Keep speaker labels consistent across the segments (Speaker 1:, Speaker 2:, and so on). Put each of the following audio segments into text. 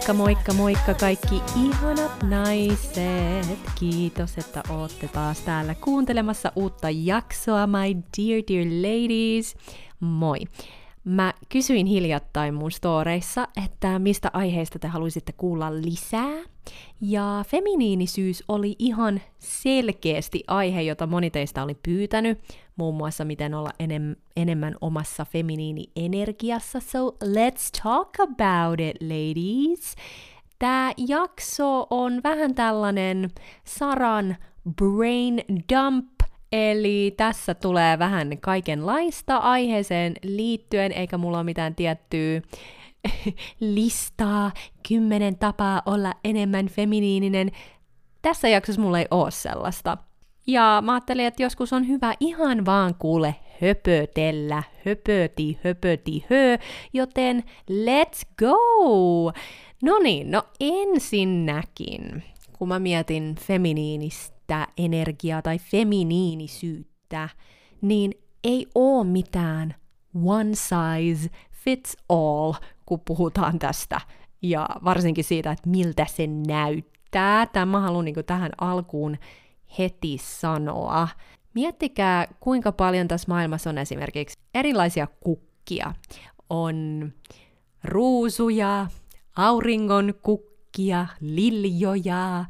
Speaker 1: Moikka, moikka, moikka kaikki ihanat naiset. Kiitos, että ootte taas täällä kuuntelemassa uutta jaksoa, my dear, dear ladies. Moi. Mä kysyin hiljattain mun storeissa, että mistä aiheista te haluaisitte kuulla lisää. Ja feminiinisyys oli ihan selkeästi aihe, jota moni teistä oli pyytänyt, muun muassa miten olla enem- enemmän omassa feminiini-energiassa. So let's talk about it, ladies. Tämä jakso on vähän tällainen Saran brain dump Eli tässä tulee vähän kaikenlaista aiheeseen liittyen, eikä mulla ole mitään tiettyä listaa, kymmenen tapaa olla enemmän feminiininen. Tässä jaksossa mulla ei ole sellaista. Ja mä ajattelin, että joskus on hyvä ihan vaan kuule höpötellä, höpöti, höpöti, hö, joten let's go! No niin, no ensinnäkin, kun mä mietin feminiinistä energiaa tai feminiinisyyttä, niin ei oo mitään one size fits all, kun puhutaan tästä. Ja varsinkin siitä, että miltä se näyttää. Tämä haluan niin tähän alkuun heti sanoa. Miettikää, kuinka paljon tässä maailmassa on esimerkiksi erilaisia kukkia. On ruusuja, auringon kukkia, liljoja,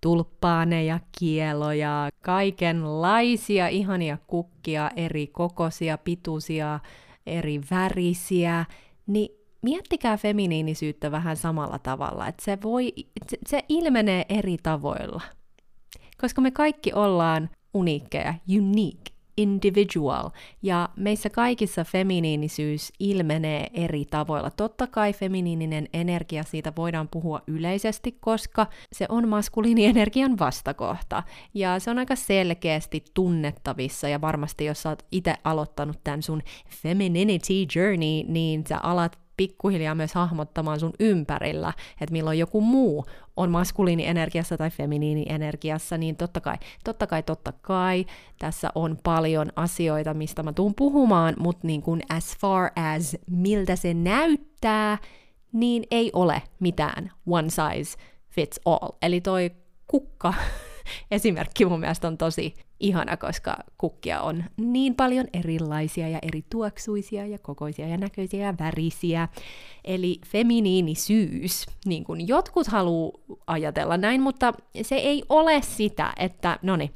Speaker 1: tulppaaneja, kieloja, kaikenlaisia ihania kukkia, eri kokoisia, pituisia, eri värisiä, niin miettikää feminiinisyyttä vähän samalla tavalla, että se, voi, se, se ilmenee eri tavoilla. Koska me kaikki ollaan uniikkeja, unique, individual, ja meissä kaikissa feminiinisyys ilmenee eri tavoilla. Totta kai feminiininen energia, siitä voidaan puhua yleisesti, koska se on maskuliinienergian vastakohta, ja se on aika selkeästi tunnettavissa, ja varmasti jos sä oot itse aloittanut tämän sun femininity journey, niin sä alat pikkuhiljaa myös hahmottamaan sun ympärillä, että milloin joku muu on maskuliinienergiassa tai feminiinienergiassa, niin totta kai, totta kai, totta kai, tässä on paljon asioita, mistä mä tuun puhumaan, mutta niin kuin as far as miltä se näyttää, niin ei ole mitään one size fits all. Eli toi kukka esimerkki mun mielestä on tosi ihana, koska kukkia on niin paljon erilaisia ja eri tuoksuisia ja kokoisia ja näköisiä ja värisiä. Eli feminiinisyys, niin kuin jotkut haluaa ajatella näin, mutta se ei ole sitä, että no niin,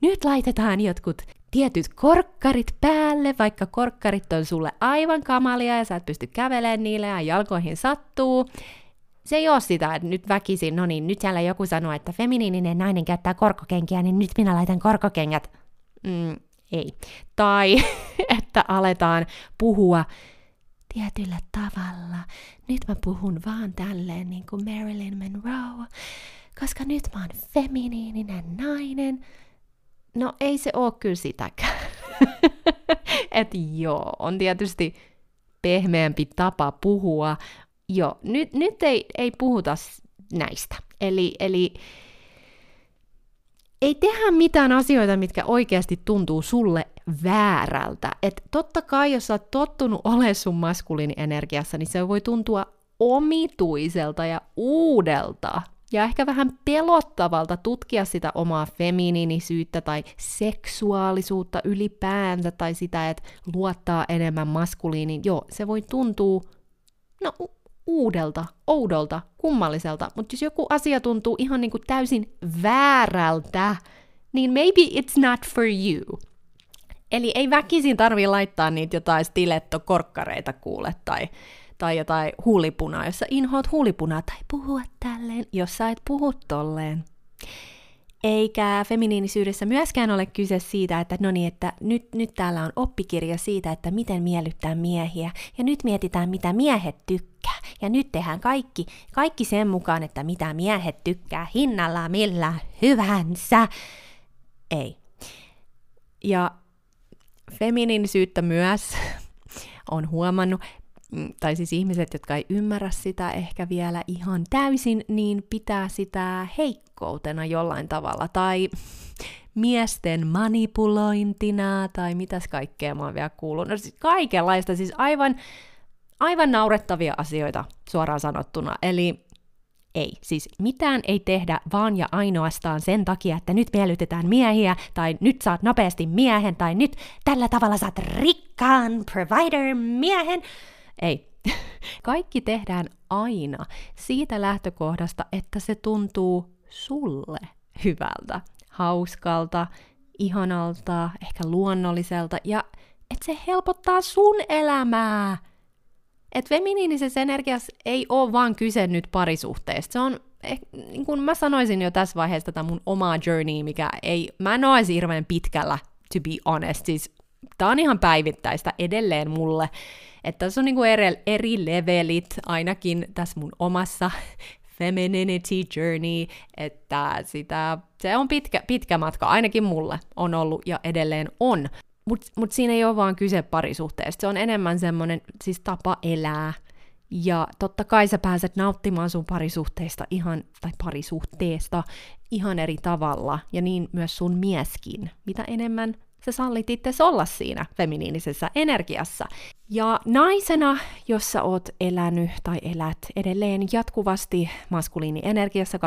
Speaker 1: nyt laitetaan jotkut tietyt korkkarit päälle, vaikka korkkarit on sulle aivan kamalia ja sä et pysty kävelemään niille ja jalkoihin sattuu, se ei ole sitä, että nyt väkisin, no niin, nyt siellä joku sanoo, että feminiininen nainen käyttää korkokenkiä, niin nyt minä laitan korkokengät. Mm, ei. Tai että aletaan puhua tietyllä tavalla. Nyt mä puhun vaan tälleen niin kuin Marilyn Monroe, koska nyt mä oon feminiininen nainen. No ei se oo kyllä sitäkään. että joo, on tietysti pehmeämpi tapa puhua, joo, nyt, nyt ei, ei puhuta näistä. Eli, eli ei tehdä mitään asioita, mitkä oikeasti tuntuu sulle väärältä. Et totta kai, jos sä oot tottunut olemaan sun maskuliinienergiassa, niin se voi tuntua omituiselta ja uudelta. Ja ehkä vähän pelottavalta tutkia sitä omaa feminiinisyyttä tai seksuaalisuutta ylipäänsä tai sitä, että luottaa enemmän maskuliiniin. Joo, se voi tuntua no, uudelta, oudolta, kummalliselta, mutta jos joku asia tuntuu ihan niin kuin täysin väärältä, niin maybe it's not for you. Eli ei väkisin tarvi laittaa niitä jotain stiletto-korkkareita kuule tai, tai jotain huulipunaa, jos sä inhoat huulipunaa tai puhua tälleen, jos sä et puhu tolleen. Eikä feminiinisyydessä myöskään ole kyse siitä, että no niin, että nyt, nyt täällä on oppikirja siitä, että miten miellyttää miehiä, ja nyt mietitään, mitä miehet tykkää, ja nyt tehdään kaikki, kaikki sen mukaan, että mitä miehet tykkää, hinnalla millä hyvänsä. Ei. Ja feminiinisyyttä myös on huomannut, Mm, tai siis ihmiset, jotka ei ymmärrä sitä ehkä vielä ihan täysin, niin pitää sitä heikkoutena jollain tavalla, tai miesten manipulointina, tai mitäs kaikkea mä oon vielä kuullut. No siis kaikenlaista, siis aivan, aivan naurettavia asioita suoraan sanottuna. Eli ei, siis mitään ei tehdä vaan ja ainoastaan sen takia, että nyt miellytetään miehiä, tai nyt saat nopeasti miehen, tai nyt tällä tavalla saat rikkaan provider-miehen. Ei. Kaikki tehdään aina siitä lähtökohdasta, että se tuntuu sulle hyvältä, hauskalta, ihanalta, ehkä luonnolliselta, ja että se helpottaa sun elämää että feminiinisessä energiassa ei ole vaan kyse nyt parisuhteesta. Se on, eh, niin kuin mä sanoisin jo tässä vaiheessa tätä mun omaa journey, mikä ei, mä en ole hirveän pitkällä, to be honest. Siis tää on ihan päivittäistä edelleen mulle. Että tässä on niinku eri, eri levelit ainakin tässä mun omassa femininity journey, että sitä, se on pitkä, pitkä matka, ainakin mulle on ollut ja edelleen on. Mutta mut siinä ei ole vaan kyse parisuhteesta, se on enemmän semmoinen siis tapa elää. Ja totta kai sä pääset nauttimaan sun parisuhteista ihan, tai parisuhteesta ihan eri tavalla, ja niin myös sun mieskin. Mitä enemmän sä sallit itse olla siinä feminiinisessä energiassa. Ja naisena, jos sä oot elänyt tai elät edelleen jatkuvasti maskuliinienergiassa 24-7,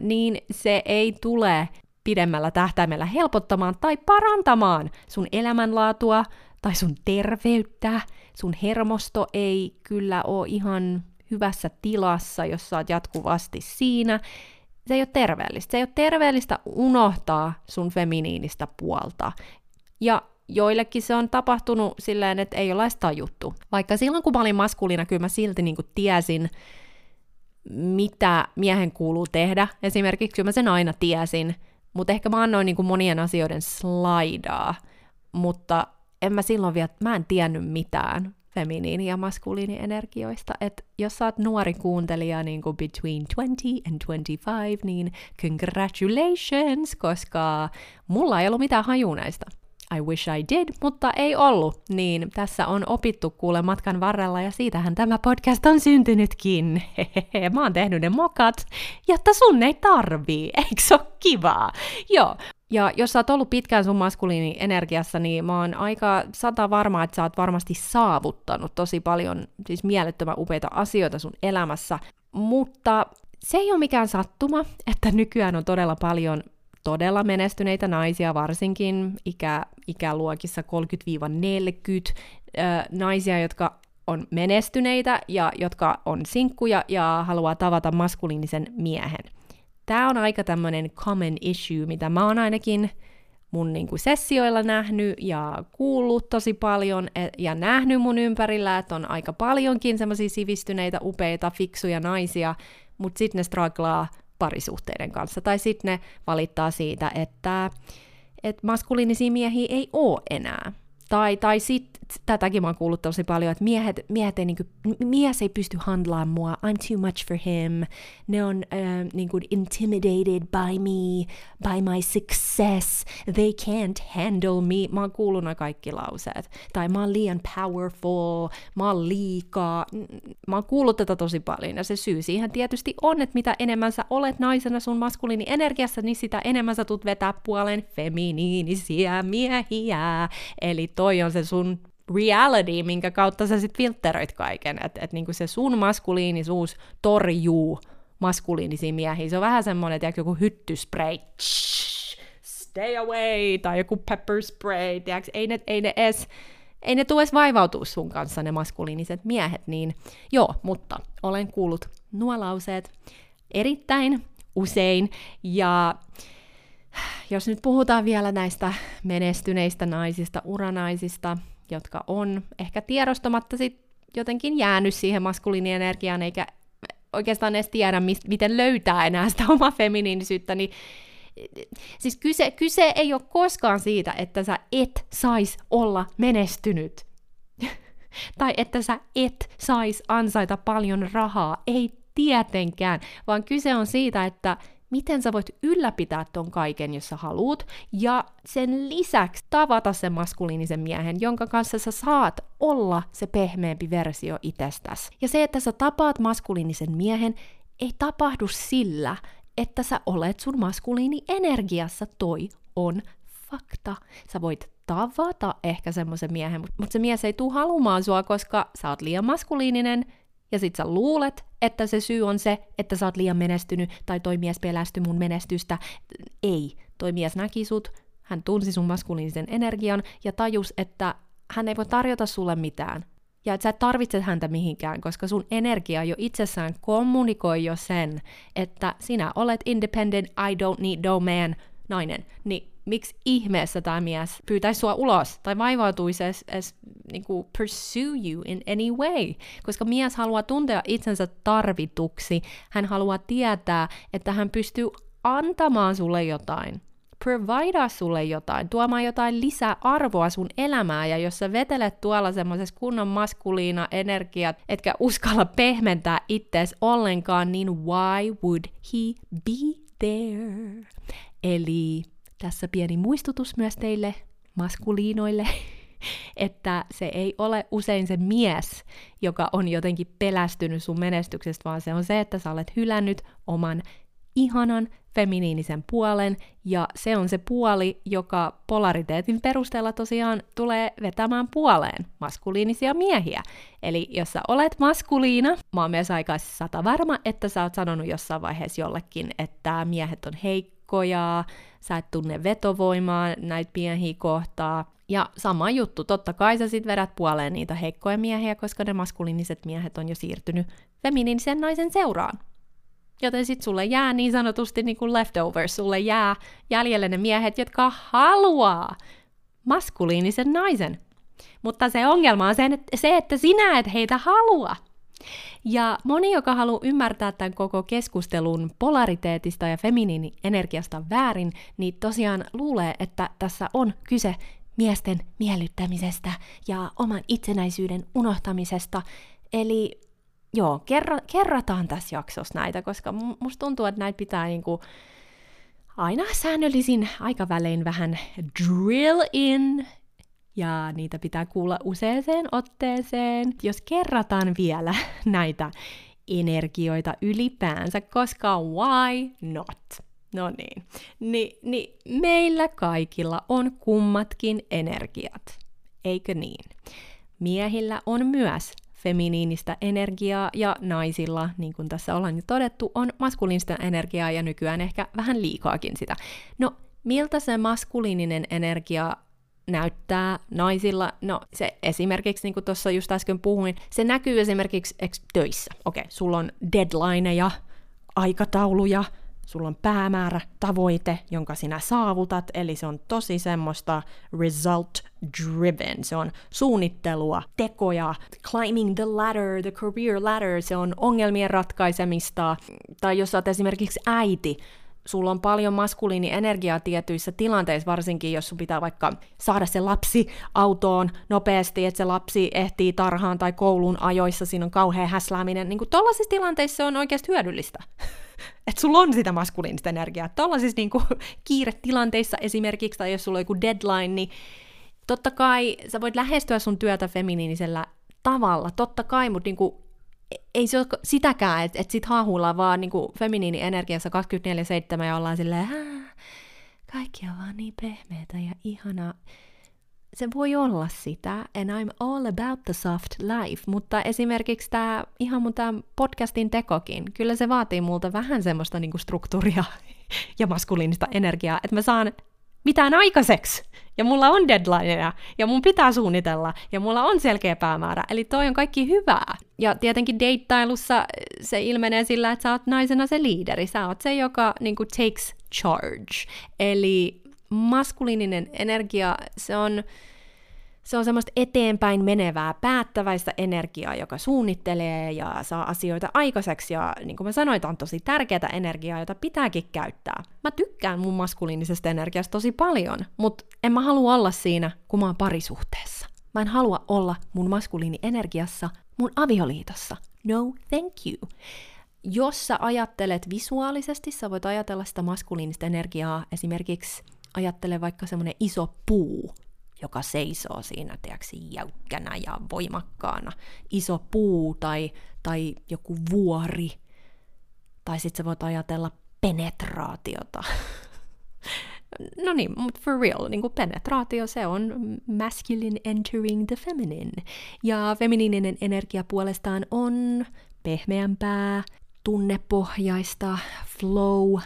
Speaker 1: niin se ei tule pidemmällä tähtäimellä helpottamaan tai parantamaan sun elämänlaatua tai sun terveyttä. Sun hermosto ei kyllä ole ihan hyvässä tilassa, jos sä oot jatkuvasti siinä. Se ei ole terveellistä. Se ei ole terveellistä unohtaa sun feminiinistä puolta. Ja joillekin se on tapahtunut silleen, että ei ole edes tajuttu. Vaikka silloin, kun mä olin maskuliina, kyllä mä silti niin tiesin, mitä miehen kuuluu tehdä. Esimerkiksi kyllä mä sen aina tiesin, mutta ehkä mä annoin niin kuin monien asioiden slaidaa, mutta en mä silloin vielä, mä en tiennyt mitään feminiini- ja maskuliinienergioista. että jos sä oot nuori kuuntelija niin kuin between 20 and 25, niin congratulations, koska mulla ei ollut mitään haju näistä. I wish I did, mutta ei ollut, niin tässä on opittu kuule matkan varrella ja siitähän tämä podcast on syntynytkin. Hehehe, mä oon tehnyt ne mokat, jotta sun ei tarvii, eikö se ole kivaa? Joo, ja jos sä oot ollut pitkään sun maskuliini energiassa, niin mä oon aika sata varma, että sä oot varmasti saavuttanut tosi paljon siis mielettömän upeita asioita sun elämässä, mutta se ei ole mikään sattuma, että nykyään on todella paljon todella menestyneitä naisia, varsinkin ikä, ikäluokissa 30-40, äh, naisia, jotka on menestyneitä ja jotka on sinkkuja ja haluaa tavata maskuliinisen miehen. Tämä on aika tämmöinen common issue, mitä mä oon ainakin mun niin kuin sessioilla nähnyt ja kuullut tosi paljon e, ja nähnyt mun ympärillä, että on aika paljonkin semmoisia sivistyneitä, upeita, fiksuja naisia, mutta sitten ne strugglaa parisuhteiden kanssa. Tai sitten ne valittaa siitä, että, että maskuliinisia miehiä ei ole enää. Tai, tai sitten tätäkin mä oon kuullut tosi paljon, että miehet, miehet ei, niinku, mies ei pysty handlaamaan mua, I'm too much for him, ne on uh, niinku intimidated by me, by my success, they can't handle me. Mä oon kuullut kaikki lauseet. Tai mä oon liian powerful, mä oon liikaa. Mä oon kuullut tätä tosi paljon, ja se syy siihen tietysti on, että mitä enemmän sä olet naisena sun maskuliini energiassa, niin sitä enemmän sä tulet vetää puolen feminiinisiä miehiä. Eli toi on se sun reality, minkä kautta sä sit filtteröit kaiken, että et niinku se sun maskuliinisuus torjuu maskuliinisia miehiä. Se on vähän semmoinen, että joku hyttyspray, stay away, tai joku pepper spray, tiiäks, ei ne, ei ne edes, ei ne tule vaivautua sun kanssa, ne maskuliiniset miehet, niin joo, mutta olen kuullut nuo lauseet erittäin usein, ja jos nyt puhutaan vielä näistä menestyneistä naisista, uranaisista, jotka on ehkä tiedostamatta sit jotenkin jäänyt siihen maskuliinienergiaan, eikä oikeastaan edes tiedä, mist, miten löytää enää sitä omaa feminiinisyyttä, niin siis kyse, kyse ei ole koskaan siitä, että sä et sais olla menestynyt. tai että sä et sais ansaita paljon rahaa. Ei tietenkään, vaan kyse on siitä, että miten sä voit ylläpitää ton kaiken, jos sä haluut, ja sen lisäksi tavata sen maskuliinisen miehen, jonka kanssa sä saat olla se pehmeämpi versio itsestäsi. Ja se, että sä tapaat maskuliinisen miehen, ei tapahdu sillä, että sä olet sun maskuliini energiassa, toi on fakta. Sä voit tavata ehkä semmoisen miehen, mutta se mies ei tule halumaan sua, koska sä oot liian maskuliininen, ja sit sä luulet, että se syy on se, että sä oot liian menestynyt, tai toi mies pelästy mun menestystä. Ei, toi mies näki sut, hän tunsi sun maskuliinisen energian, ja tajus, että hän ei voi tarjota sulle mitään. Ja että sä et tarvitse häntä mihinkään, koska sun energia jo itsessään kommunikoi jo sen, että sinä olet independent, I don't need no man, nainen. Niin miksi ihmeessä tämä mies pyytäisi sua ulos tai vaivautuisi edes, edes niin kuin pursue you in any way, koska mies haluaa tuntea itsensä tarvituksi, hän haluaa tietää, että hän pystyy antamaan sulle jotain, providea sulle jotain, tuomaan jotain lisäarvoa sun elämään, ja jos sä vetelet tuolla semmoisessa kunnon maskuliina energiat, etkä uskalla pehmentää ittees ollenkaan, niin why would he be there? Eli tässä pieni muistutus myös teille maskuliinoille, että se ei ole usein se mies, joka on jotenkin pelästynyt sun menestyksestä, vaan se on se, että sä olet hylännyt oman ihanan feminiinisen puolen, ja se on se puoli, joka polariteetin perusteella tosiaan tulee vetämään puoleen maskuliinisia miehiä. Eli jos sä olet maskuliina, mä oon myös aika sata varma, että sä oot sanonut jossain vaiheessa jollekin, että miehet on heikkoja, sä et tunne vetovoimaa näitä miehiä kohtaa. Ja sama juttu, totta kai sä sit vedät puoleen niitä heikkoja miehiä, koska ne maskuliiniset miehet on jo siirtynyt feminiinisen naisen seuraan. Joten sit sulle jää niin sanotusti niin kuin leftovers, sulle jää jäljelle ne miehet, jotka haluaa maskuliinisen naisen. Mutta se ongelma on se, että sinä et heitä halua. Ja moni, joka haluaa ymmärtää tämän koko keskustelun polariteetista ja feminiinienergiasta väärin, niin tosiaan luulee, että tässä on kyse miesten miellyttämisestä ja oman itsenäisyyden unohtamisesta. Eli joo, kerro, kerrataan tässä jaksossa näitä, koska musta tuntuu, että näitä pitää niinku aina säännöllisin aikavälein vähän drill in ja niitä pitää kuulla useaseen otteeseen, jos kerrataan vielä näitä energioita ylipäänsä, koska why not? No niin. Ni, niin meillä kaikilla on kummatkin energiat, eikö niin? Miehillä on myös feminiinistä energiaa ja naisilla, niin kuin tässä ollaan jo todettu, on maskuliinista energiaa ja nykyään ehkä vähän liikaakin sitä. No, miltä se maskuliininen energia näyttää naisilla, no se esimerkiksi, niin kuin tuossa just äsken puhuin, se näkyy esimerkiksi töissä. Okei, okay, sulla on deadlineja, aikatauluja, sulla on päämäärä, tavoite, jonka sinä saavutat, eli se on tosi semmoista result driven, se on suunnittelua, tekoja, climbing the ladder, the career ladder, se on ongelmien ratkaisemista, tai jos olet esimerkiksi äiti, sulla on paljon maskuliinienergiaa tietyissä tilanteissa, varsinkin jos sun pitää vaikka saada se lapsi autoon nopeasti, että se lapsi ehtii tarhaan tai koulun ajoissa, siinä on kauhean häslääminen, niin tollaisissa tilanteissa se on oikeasti hyödyllistä. että sulla on sitä maskuliinista energiaa. Tollaisissa niin kuin, kiiretilanteissa esimerkiksi, tai jos sulla on joku deadline, niin totta kai sä voit lähestyä sun työtä feminiinisellä tavalla, totta kai, mutta niin kuin, ei se ole sitäkään, että et sit haahuillaan vaan niinku feminiini-energiassa 24-7 ja ollaan silleen, kaikki on vaan niin pehmeitä ja ihanaa. Se voi olla sitä, and I'm all about the soft life, mutta esimerkiksi tämä ihan mun tää podcastin tekokin, kyllä se vaatii multa vähän semmoista niinku struktuuria ja maskuliinista energiaa, että mä saan mitään aikaiseksi. Ja mulla on deadlineja, ja mun pitää suunnitella, ja mulla on selkeä päämäärä. Eli toi on kaikki hyvää. Ja tietenkin deittailussa se ilmenee sillä, että sä oot naisena se liideri. Sä oot se, joka niin kuin, takes charge. Eli maskuliininen energia, se on se on semmoista eteenpäin menevää, päättäväistä energiaa, joka suunnittelee ja saa asioita aikaiseksi. Ja niin kuin mä sanoin, on tosi tärkeää energiaa, jota pitääkin käyttää. Mä tykkään mun maskuliinisesta energiasta tosi paljon, mutta en mä halua olla siinä, kun mä oon parisuhteessa. Mä en halua olla mun maskuliinienergiassa mun avioliitossa. No, thank you. Jos sä ajattelet visuaalisesti, sä voit ajatella sitä maskuliinista energiaa esimerkiksi ajattele vaikka semmoinen iso puu, joka seisoo siinä, tiedätkö, jäykkänä ja voimakkaana. Iso puu tai, tai joku vuori. Tai sitten sä voit ajatella penetraatiota. no niin, mutta for real, niin kuin penetraatio, se on masculine entering the feminine. Ja feminiininen energia puolestaan on pehmeämpää, tunnepohjaista, flow,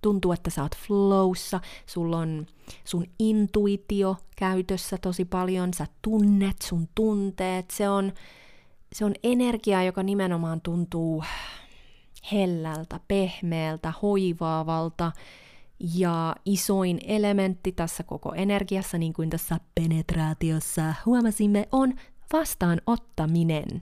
Speaker 1: tuntuu, että sä oot flowssa, sulla on sun intuitio käytössä tosi paljon, sä tunnet sun tunteet, se on, se on energia, joka nimenomaan tuntuu hellältä, pehmeältä, hoivaavalta, ja isoin elementti tässä koko energiassa, niin kuin tässä penetraatiossa huomasimme, on vastaanottaminen.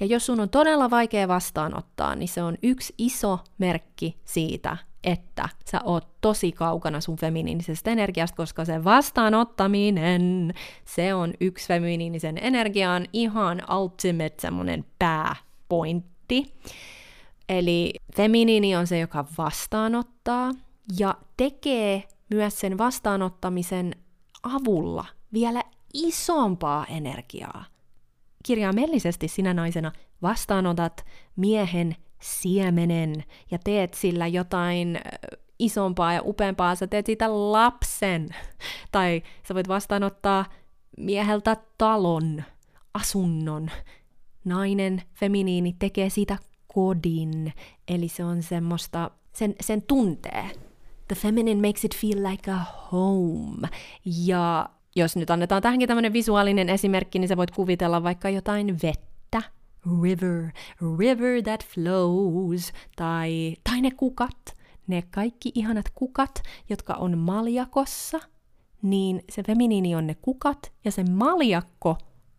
Speaker 1: Ja jos sun on todella vaikea vastaanottaa, niin se on yksi iso merkki siitä, että sä oot tosi kaukana sun feminiinisestä energiasta, koska se vastaanottaminen, se on yksi feminiinisen energian ihan ultimate semmonen pääpointti. Eli feminiini on se, joka vastaanottaa ja tekee myös sen vastaanottamisen avulla vielä isompaa energiaa. Kirjaimellisesti sinä naisena vastaanotat miehen siemenen ja teet sillä jotain isompaa ja upeampaa, sä teet siitä lapsen. Tai sä voit vastaanottaa mieheltä talon, asunnon. Nainen, feminiini, tekee siitä kodin. Eli se on semmoista, sen, sen tuntee. The feminine makes it feel like a home. Ja jos nyt annetaan tähänkin tämmöinen visuaalinen esimerkki, niin sä voit kuvitella vaikka jotain vettä. River, river that flows. Tai, tai ne kukat, ne kaikki ihanat kukat, jotka on maljakossa. Niin se feminiini on ne kukat ja se maljakko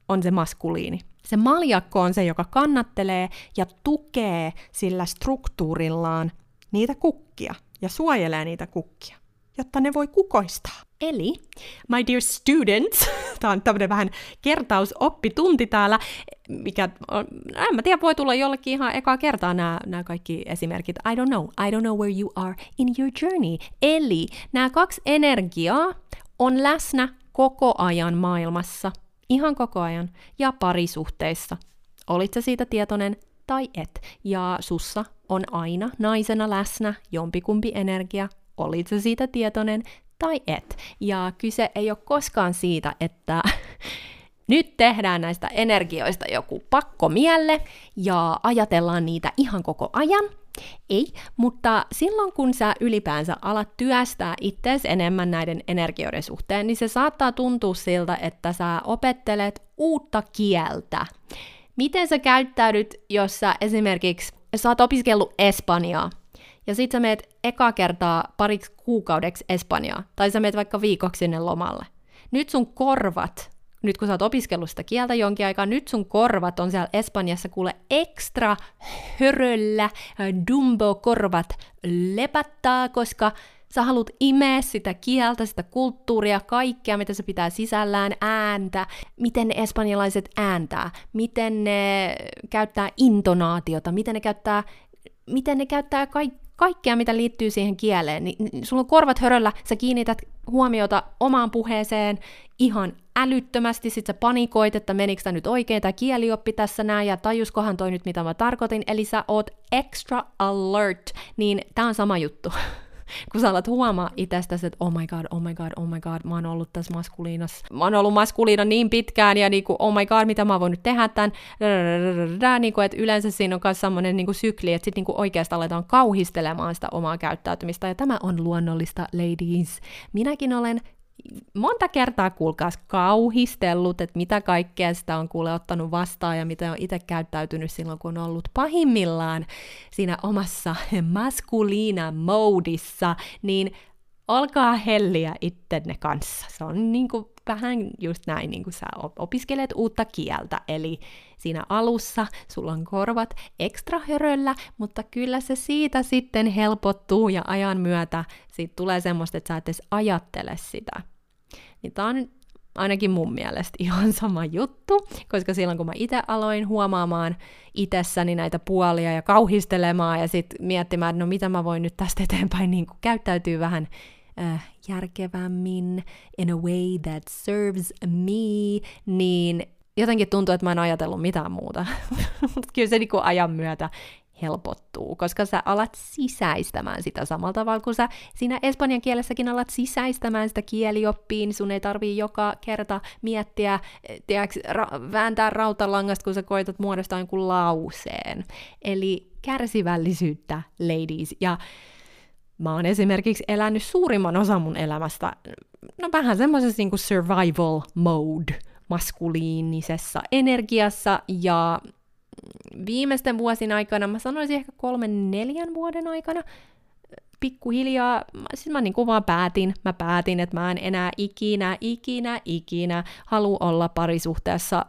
Speaker 1: on se maskuliini. Se maljakko on se, joka kannattelee ja tukee sillä struktuurillaan niitä kukkia ja suojelee niitä kukkia, jotta ne voi kukoistaa. Eli, my dear students, tämä on tämmöinen vähän kertausoppitunti täällä, mikä on, en mä tiedä, voi tulla jollekin ihan ekaa kertaa nämä, nämä kaikki esimerkit. I don't know, I don't know where you are in your journey. Eli nämä kaksi energiaa on läsnä koko ajan maailmassa, ihan koko ajan, ja parisuhteissa. Olit sä siitä tietoinen tai et. Ja sussa on aina naisena läsnä jompikumpi energia, olit sä siitä tietoinen tai et. Ja kyse ei ole koskaan siitä, että nyt tehdään näistä energioista joku pakko mielle ja ajatellaan niitä ihan koko ajan. Ei, mutta silloin kun sä ylipäänsä alat työstää itseäsi enemmän näiden energioiden suhteen, niin se saattaa tuntua siltä, että sä opettelet uutta kieltä. Miten sä käyttäydyt, jos sä esimerkiksi sä oot opiskellut Espanjaa, ja sit sä meet eka kertaa pariksi kuukaudeksi Espanjaa, tai sä meet vaikka viikoksi sinne lomalle. Nyt sun korvat, nyt kun sä oot opiskellut sitä kieltä jonkin aikaa, nyt sun korvat on siellä Espanjassa kuule ekstra höröllä, dumbo-korvat lepättää, koska sä haluat imeä sitä kieltä, sitä kulttuuria, kaikkea, mitä se pitää sisällään, ääntä, miten ne espanjalaiset ääntää, miten ne käyttää intonaatiota, miten ne käyttää, miten ne käyttää kaikki kaikkea, mitä liittyy siihen kieleen, niin sulla on korvat höröllä, sä kiinnität huomiota omaan puheeseen ihan älyttömästi, sit sä panikoit, että menikö tämä nyt oikein, tämä kielioppi tässä näin, ja tajuskohan toi nyt, mitä mä tarkoitin, eli sä oot extra alert, niin tää on sama juttu. kun sä alat huomaa itsestäsi, että oh my god, oh my god, oh my god, mä oon ollut tässä maskuliinassa. Mä oon ollut maskuliina niin pitkään ja niinku, oh my god, mitä mä voin nyt tehdä tämän. Niinku, että yleensä siinä on myös semmoinen niinku sykli, että sitten niinku oikeastaan aletaan kauhistelemaan sitä omaa käyttäytymistä. Ja tämä on luonnollista, ladies. Minäkin olen monta kertaa kuulkaas kauhistellut, että mitä kaikkea sitä on kuule ottanut vastaan ja miten on itse käyttäytynyt silloin, kun on ollut pahimmillaan siinä omassa maskuliina moodissa, niin olkaa helliä ittenne kanssa. Se on niin kuin vähän just näin, niin kuin sä opiskelet uutta kieltä, eli siinä alussa sulla on korvat ekstra höröllä, mutta kyllä se siitä sitten helpottuu ja ajan myötä siitä tulee semmoista, että sä et edes ajattele sitä. Niin tää on ainakin mun mielestä ihan sama juttu, koska silloin kun mä itse aloin huomaamaan itsessäni näitä puolia ja kauhistelemaan ja sitten miettimään, että no mitä mä voin nyt tästä eteenpäin niin käyttäytyy vähän äh, järkevämmin, in a way that serves me, niin jotenkin tuntuu, että mä en ajatellut mitään muuta. Mutta kyllä se niin ajan myötä helpottuu, koska sä alat sisäistämään sitä samalla tavalla kuin sä siinä espanjan kielessäkin alat sisäistämään sitä kielioppiin, sun ei tarvii joka kerta miettiä, tiedätkö, ra- vääntää rautalangasta, kun sä koetat muodostaa jonkun lauseen. Eli kärsivällisyyttä, ladies. Ja mä oon esimerkiksi elänyt suurimman osan mun elämästä, no vähän semmoisessa niin survival mode, maskuliinisessa energiassa, ja viimeisten vuosien aikana, mä sanoisin ehkä kolmen neljän vuoden aikana, pikkuhiljaa, siis mä niin kuin vaan päätin, mä päätin, että mä en enää ikinä, ikinä, ikinä halua olla parisuhteessa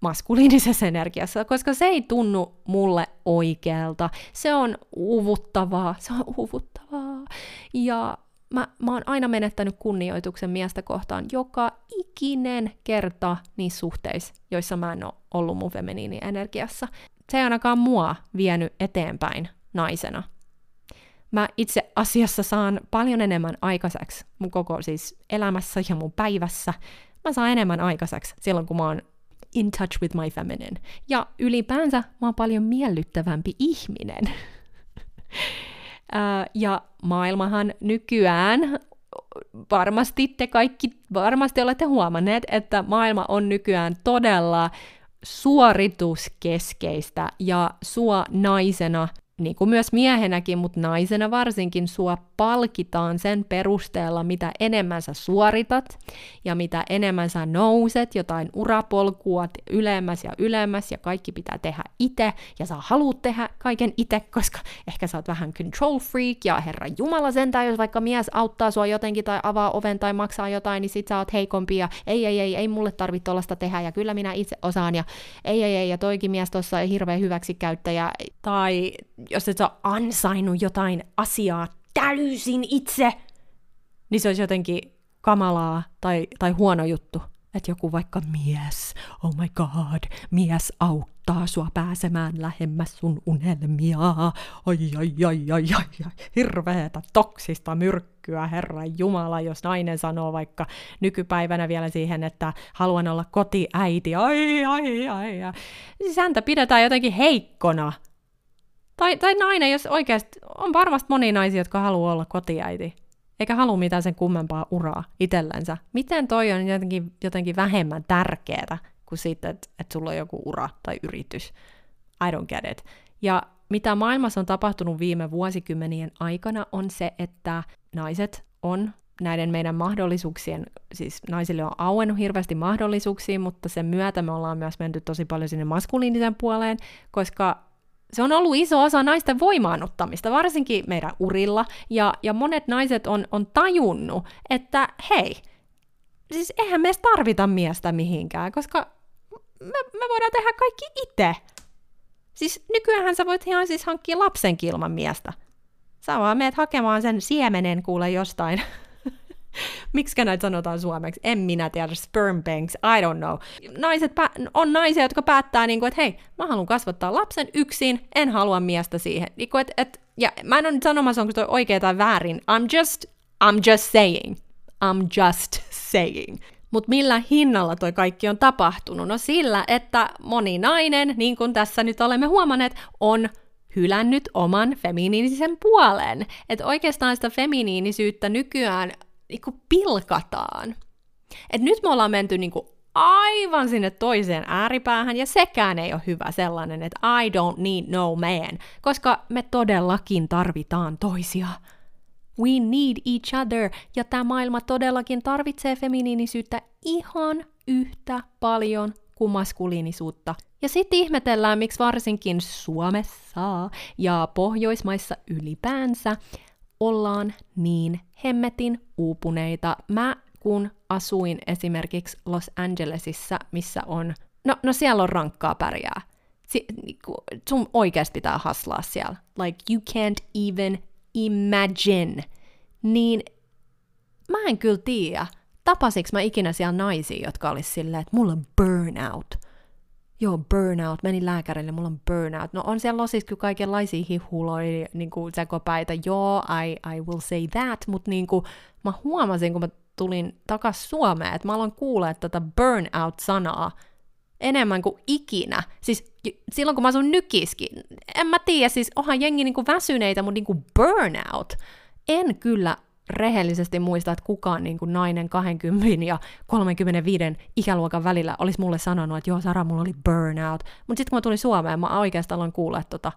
Speaker 1: maskuliinisessa energiassa, koska se ei tunnu mulle oikealta. Se on uvuttavaa, se on uvuttavaa. Ja mä, mä oon aina menettänyt kunnioituksen miestä kohtaan joka ikinen kerta niissä suhteissa, joissa mä en ole ollut mun feminiini-energiassa. Se ei ainakaan mua vienyt eteenpäin naisena. Mä itse asiassa saan paljon enemmän aikaiseksi mun koko siis elämässä ja mun päivässä. Mä saan enemmän aikaiseksi silloin, kun mä oon in touch with my feminine. Ja ylipäänsä mä oon paljon miellyttävämpi ihminen. ja maailmahan nykyään, varmasti te kaikki varmasti olette huomanneet, että maailma on nykyään todella suorituskeskeistä ja sua naisena niin kuin myös miehenäkin, mutta naisena varsinkin, sua palkitaan sen perusteella, mitä enemmän sä suoritat ja mitä enemmän sä nouset jotain urapolkua ylemmäs ja ylemmäs ja kaikki pitää tehdä itse ja sä haluat tehdä kaiken itse, koska ehkä sä oot vähän control freak ja herra Jumala sentään, jos vaikka mies auttaa sua jotenkin tai avaa oven tai maksaa jotain, niin sit sä oot heikompi ja ei, ei, ei, ei mulle tarvitse tollasta tehdä ja kyllä minä itse osaan ja ei, ei, ei, ja toikin mies tossa ei hirveän hyväksikäyttäjä tai jos et ole ansainnut jotain asiaa täysin itse, niin se olisi jotenkin kamalaa tai, tai huono juttu. Että joku vaikka mies, oh my god, mies auttaa sua pääsemään lähemmäs sun unelmia. Ai, ai, ai, ai, ai, ai. hirveetä toksista myrkkyä, Herra Jumala, jos nainen sanoo vaikka nykypäivänä vielä siihen, että haluan olla kotiäiti, ai, ai, ai. ai. Siis häntä pidetään jotenkin heikkona tai, tai nainen, jos oikeasti, on varmasti moni naisia, jotka haluaa olla kotiäiti, eikä halua mitään sen kummempaa uraa itsellensä. Miten toi on jotenkin, jotenkin vähemmän tärkeää kuin siitä, että, että sulla on joku ura tai yritys? I don't get it. Ja mitä maailmassa on tapahtunut viime vuosikymmenien aikana on se, että naiset on näiden meidän mahdollisuuksien, siis naisille on auennut hirveästi mahdollisuuksia, mutta sen myötä me ollaan myös menty tosi paljon sinne maskuliinisen puoleen, koska se on ollut iso osa naisten voimaannuttamista, varsinkin meidän urilla, ja, ja monet naiset on, on tajunnut, että hei, siis eihän me tarvita miestä mihinkään, koska me, me voidaan tehdä kaikki itse. Siis nykyään sä voit ihan siis hankkia lapsenkin ilman miestä. Sä vaan meet hakemaan sen siemenen kuule jostain Miksi näitä sanotaan suomeksi? En minä tiedä. Sperm banks, I don't know. Naiset pä- on naisia, jotka päättää, niin kuin, että hei, mä haluan kasvattaa lapsen yksin, en halua miestä siihen. Niin kuin, et, et, ja mä en ole nyt sanomassa, onko toi oikea tai väärin. I'm just, I'm just saying. I'm just saying. Mutta millä hinnalla toi kaikki on tapahtunut? No sillä, että moni nainen, niin kuin tässä nyt olemme huomanneet, on hylännyt oman feminiinisen puolen. Että oikeastaan sitä feminiinisyyttä nykyään niinku pilkataan. Et nyt me ollaan menty niinku aivan sinne toiseen ääripäähän, ja sekään ei ole hyvä sellainen, että I don't need no man, koska me todellakin tarvitaan toisia. We need each other, ja tämä maailma todellakin tarvitsee feminiinisyyttä ihan yhtä paljon kuin maskuliinisuutta. Ja sitten ihmetellään, miksi varsinkin Suomessa ja Pohjoismaissa ylipäänsä ollaan niin hemmetin uupuneita. Mä kun asuin esimerkiksi Los Angelesissa, missä on, no, no siellä on rankkaa pärjää. Si- niinku, sun oikeasti pitää haslaa siellä. Like you can't even imagine. Niin mä en kyllä tiedä, tapasiks mä ikinä siellä naisia, jotka olisi silleen, että mulla on burnout joo, burnout, menin lääkärille, mulla on burnout. No on siellä losissa kyllä kaikenlaisia hihuloja, niin kuin sekopäitä, joo, I, I will say that, mutta niin kuin, mä huomasin, kun mä tulin takas Suomeen, että mä aloin kuulla tätä burnout-sanaa enemmän kuin ikinä. Siis silloin kun mä asun nykiskin, en mä tiedä, siis onhan jengi niinku väsyneitä, mutta niinku burnout. En kyllä rehellisesti muista, että kukaan niin kuin nainen 20 ja 35 ikäluokan välillä olisi mulle sanonut, että joo Sara, mulla oli burnout. Mutta sitten kun mä tulin Suomeen, mä oikeastaan aloin kuulla tota,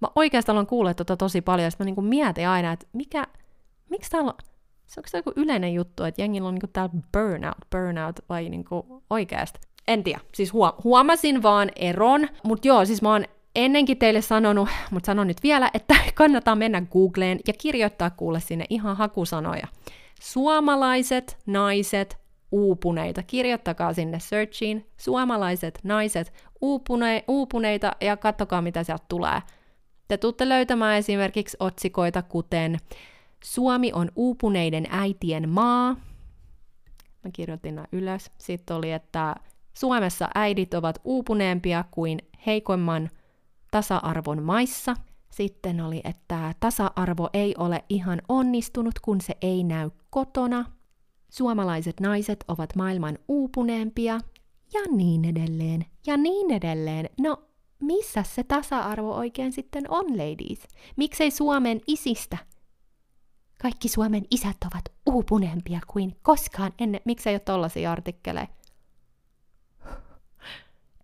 Speaker 1: mä oikeastaan aloin kuulla tota tosi paljon, ja mä niin kuin mietin aina, että mikä, miksi täällä on, se onko se joku yleinen juttu, että jengillä on niin kuin täällä burnout, burnout vai niin kuin oikeasti? En tiedä, siis huomasin vaan eron, mutta joo, siis mä oon ennenkin teille sanonut, mutta sanon nyt vielä, että kannattaa mennä Googleen ja kirjoittaa kuulle sinne ihan hakusanoja. Suomalaiset naiset uupuneita. Kirjoittakaa sinne searchiin suomalaiset naiset uupune, uupuneita ja katsokaa mitä sieltä tulee. Te tuutte löytämään esimerkiksi otsikoita kuten Suomi on uupuneiden äitien maa. Mä kirjoitin nämä ylös. Sitten oli, että Suomessa äidit ovat uupuneempia kuin heikoimman tasa-arvon maissa. Sitten oli, että tasa-arvo ei ole ihan onnistunut, kun se ei näy kotona. Suomalaiset naiset ovat maailman uupuneempia. Ja niin edelleen. Ja niin edelleen. No, missä se tasa-arvo oikein sitten on, ladies? Miksei Suomen isistä? Kaikki Suomen isät ovat uupuneempia kuin koskaan ennen. Miksei ole tollaisia artikkeleja?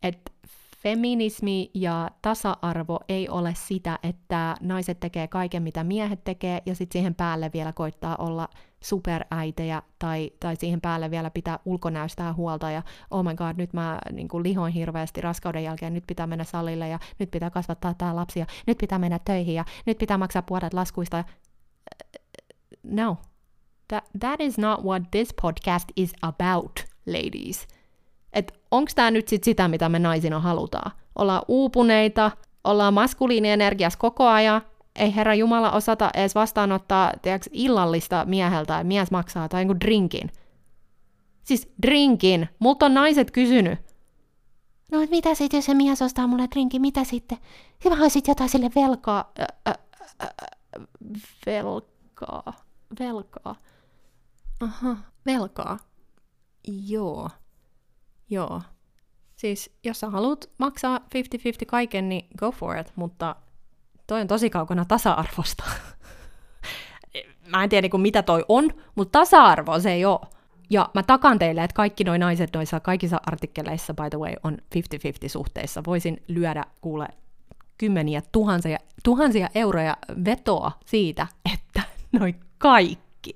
Speaker 1: Et feminismi ja tasa-arvo ei ole sitä, että naiset tekee kaiken, mitä miehet tekee, ja sitten siihen päälle vielä koittaa olla superäitejä, tai, tai siihen päälle vielä pitää ulkonäöstää huolta, ja oh my god, nyt mä niin kuin lihoin hirveästi raskauden jälkeen, nyt pitää mennä salille, ja nyt pitää kasvattaa tää lapsia, nyt pitää mennä töihin, ja nyt pitää maksaa puolet laskuista. No, that, that is not what this podcast is about, ladies että onko tämä nyt sit sitä, mitä me naisina halutaan. Ollaan uupuneita, ollaan maskuliinienergiassa koko ajan, ei herra Jumala osata edes vastaanottaa tiiäks, illallista mieheltä, ja mies maksaa, tai jonkun drinkin. Siis drinkin. Multa on naiset kysynyt. No mitä sitten, jos se mies ostaa mulle drinkin, mitä sitten? Mä sit jotain sille velkaa. Ä, ä, ä, velkaa. Velkaa. Aha, velkaa. Joo. Joo. Siis jos sä haluat maksaa 50-50 kaiken, niin go for it, mutta toi on tosi kaukana tasa-arvosta. mä en tiedä niin mitä toi on, mutta tasa-arvo se ei ole. Ja mä takan teille, että kaikki noi naiset noissa kaikissa artikkeleissa, by the way, on 50-50 suhteissa. Voisin lyödä, kuule, kymmeniä tuhansia, tuhansia euroja vetoa siitä, että noi kaikki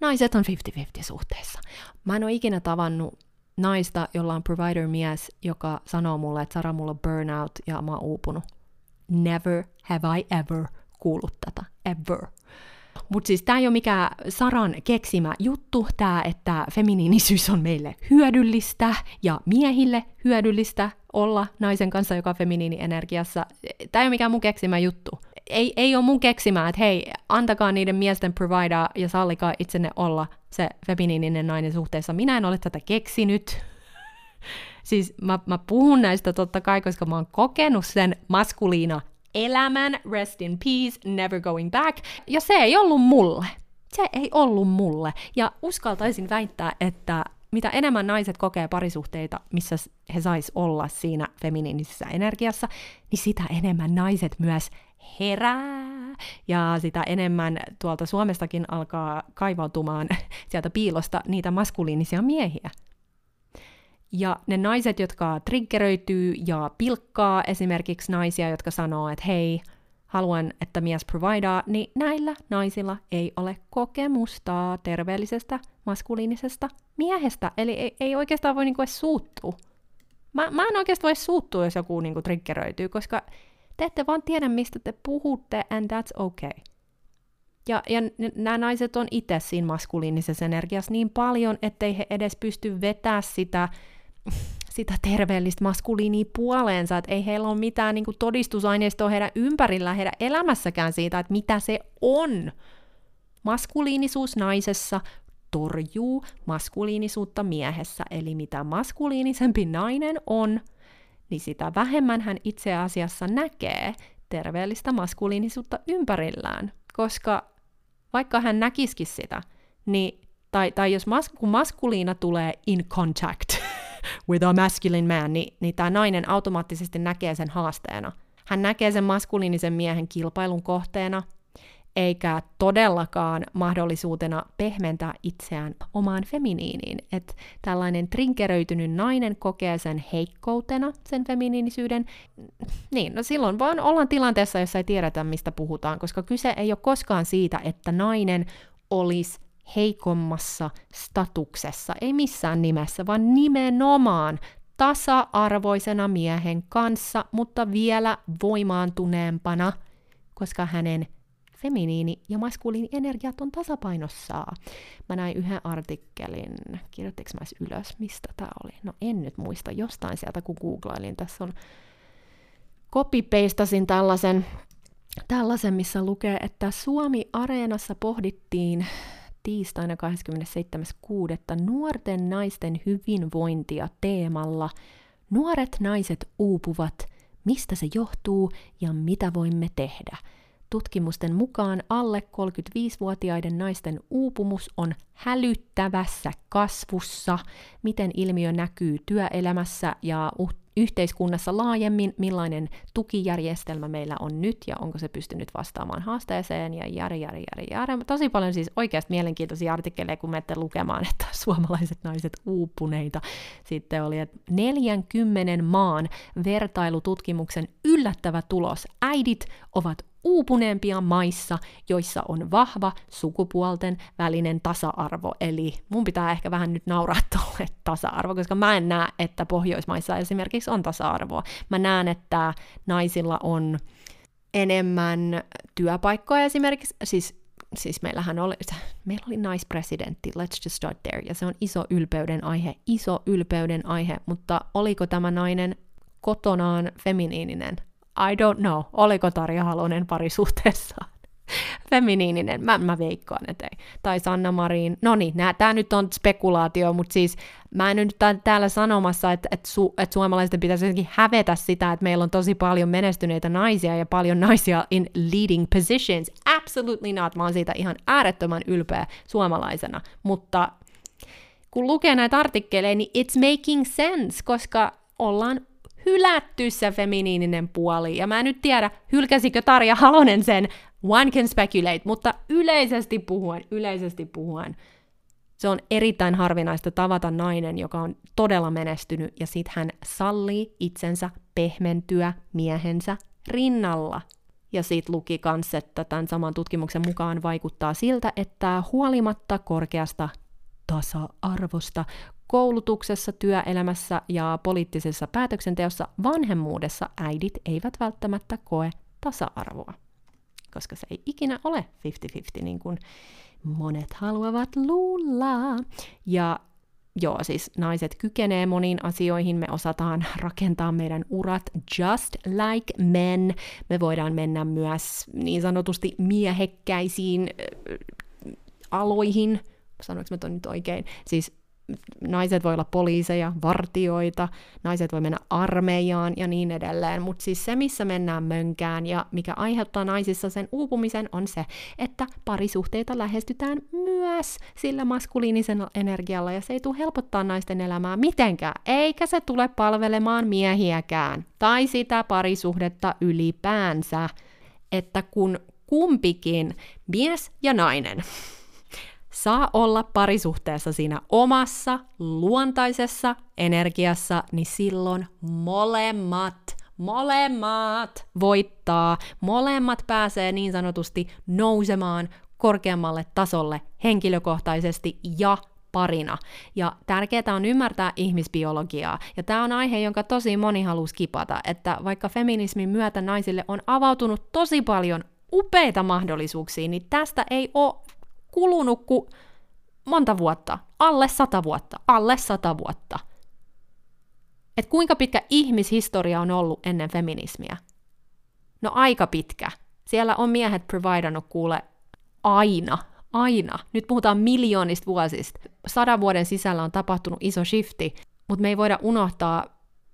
Speaker 1: naiset on 50-50 suhteissa. Mä en ole ikinä tavannut naista, jolla on provider-mies, joka sanoo mulle, että Sara, mulla on burnout ja mä oon uupunut. Never have I ever kuullut tätä. Ever. Mutta siis tämä ei ole mikään Saran keksimä juttu, tämä, että feminiinisyys on meille hyödyllistä ja miehille hyödyllistä olla naisen kanssa, joka on feminiinienergiassa. Tämä ei ole mikään mun keksimä juttu. Ei, ei ole mun keksimää, että hei, antakaa niiden miesten provider ja sallikaa itsenne olla se feminiininen nainen suhteessa. Minä en ole tätä keksinyt. siis mä, mä puhun näistä totta kai, koska mä oon kokenut sen maskuliina elämän, rest in peace, never going back, ja se ei ollut mulle. Se ei ollut mulle. Ja uskaltaisin väittää, että mitä enemmän naiset kokee parisuhteita, missä he sais olla siinä feminiinisessä energiassa, niin sitä enemmän naiset myös herää. Ja sitä enemmän tuolta Suomestakin alkaa kaivautumaan sieltä piilosta niitä maskuliinisia miehiä. Ja ne naiset, jotka triggeröityy ja pilkkaa esimerkiksi naisia, jotka sanoo, että hei, haluan, että mies providaa, niin näillä naisilla ei ole kokemusta terveellisestä maskuliinisesta miehestä. Eli ei, ei oikeastaan voi niinku edes suuttua. Mä, mä en oikeastaan voi suuttua, jos joku niinku triggeröityy, koska te ette vaan tiedä, mistä te puhutte, and that's okay. Ja, ja nämä naiset on itse siinä maskuliinisessa energiassa niin paljon, ettei he edes pysty vetämään sitä sitä terveellistä maskuliinia puoleensa, että ei heillä ole mitään niin kuin, todistusaineistoa heidän ympärillä, heidän elämässäkään siitä, että mitä se on. Maskuliinisuus naisessa torjuu maskuliinisuutta miehessä, eli mitä maskuliinisempi nainen on, niin sitä vähemmän hän itse asiassa näkee terveellistä maskuliinisuutta ympärillään, koska vaikka hän näkisikin sitä, niin, tai, tai jos mas, kun maskuliina tulee in contact with a masculine man, niin, niin tämä nainen automaattisesti näkee sen haasteena. Hän näkee sen maskuliinisen miehen kilpailun kohteena, eikä todellakaan mahdollisuutena pehmentää itseään omaan feminiiniin. Että tällainen trinkeröitynyt nainen kokee sen heikkoutena, sen feminiinisyyden. Niin, no silloin vaan ollaan tilanteessa, jossa ei tiedetä, mistä puhutaan, koska kyse ei ole koskaan siitä, että nainen olisi heikommassa statuksessa, ei missään nimessä, vaan nimenomaan tasa-arvoisena miehen kanssa, mutta vielä voimaantuneempana, koska hänen feminiini ja maskuliini energiat on tasapainossa. Mä näin yhden artikkelin, kirjoittiko mä ylös, mistä tämä oli? No en nyt muista, jostain sieltä kun googlailin. Tässä on, copy-pastasin tällaisen, tällaisen, missä lukee, että Suomi-areenassa pohdittiin tiistaina 27.6. nuorten naisten hyvinvointia teemalla Nuoret naiset uupuvat, mistä se johtuu ja mitä voimme tehdä – Tutkimusten mukaan alle 35-vuotiaiden naisten uupumus on hälyttävässä kasvussa. Miten ilmiö näkyy työelämässä ja yhteiskunnassa laajemmin, millainen tukijärjestelmä meillä on nyt ja onko se pystynyt vastaamaan haasteeseen ja jär, jär, jär, jär. Tosi paljon siis oikeasti mielenkiintoisia artikkeleja, kun menette lukemaan, että suomalaiset naiset uupuneita. Sitten oli, että 40 maan vertailututkimuksen yllättävä tulos. Äidit ovat uupuneempia maissa, joissa on vahva sukupuolten välinen tasa-arvo. Eli mun pitää ehkä vähän nyt nauraa tuolle tasa-arvo, koska mä en näe, että Pohjoismaissa esimerkiksi on tasa-arvoa. Mä näen, että naisilla on enemmän työpaikkoja esimerkiksi, siis siis meillähän oli, meillä oli naispresidentti, let's just start there, ja se on iso ylpeyden aihe, iso ylpeyden aihe, mutta oliko tämä nainen kotonaan feminiininen? I don't know, oliko Tarja Halonen parisuhteessaan feminiininen, mä, mä veikkaan, että ei. Tai Sanna Marin, no niin, tämä nyt on spekulaatio, mutta siis mä en nyt täällä sanomassa, että et su, et suomalaisten pitäisi jotenkin hävetä sitä, että meillä on tosi paljon menestyneitä naisia ja paljon naisia in leading positions. Absolutely not, mä oon siitä ihan äärettömän ylpeä suomalaisena, mutta kun lukee näitä artikkeleja, niin it's making sense, koska ollaan hylätty se feminiininen puoli. Ja mä en nyt tiedä, hylkäsikö Tarja Halonen sen, one can speculate, mutta yleisesti puhuen, yleisesti puhuen, se on erittäin harvinaista tavata nainen, joka on todella menestynyt, ja sit hän sallii itsensä pehmentyä miehensä rinnalla. Ja siitä luki kans, että tämän saman tutkimuksen mukaan vaikuttaa siltä, että huolimatta korkeasta tasa-arvosta koulutuksessa, työelämässä ja poliittisessa päätöksenteossa vanhemmuudessa äidit eivät välttämättä koe tasa-arvoa, koska se ei ikinä ole 50-50 niin kuin monet haluavat luulla. Ja joo, siis naiset kykenee moniin asioihin, me osataan rakentaa meidän urat just like men. Me voidaan mennä myös niin sanotusti miehekkäisiin aloihin, sanoinko mä ton nyt oikein, siis naiset voi olla poliiseja, vartioita, naiset voi mennä armeijaan ja niin edelleen, mutta siis se, missä mennään mönkään ja mikä aiheuttaa naisissa sen uupumisen on se, että parisuhteita lähestytään myös sillä maskuliinisella energialla ja se ei tule helpottaa naisten elämää mitenkään, eikä se tule palvelemaan miehiäkään tai sitä parisuhdetta ylipäänsä, että kun kumpikin, mies ja nainen, saa olla parisuhteessa siinä omassa luontaisessa energiassa, niin silloin molemmat molemmat voittaa, molemmat pääsee niin sanotusti nousemaan korkeammalle tasolle henkilökohtaisesti ja parina. Ja tärkeää on ymmärtää ihmisbiologiaa. Ja tämä on aihe, jonka tosi moni haluaa skipata, että vaikka feminismin myötä naisille on avautunut tosi paljon upeita mahdollisuuksia, niin tästä ei ole kulunut kuin monta vuotta, alle sata vuotta, alle sata vuotta. Et kuinka pitkä ihmishistoria on ollut ennen feminismiä? No aika pitkä. Siellä on miehet providannut kuule aina, aina. Nyt puhutaan miljoonista vuosista. Sadan vuoden sisällä on tapahtunut iso shifti, mutta me ei voida unohtaa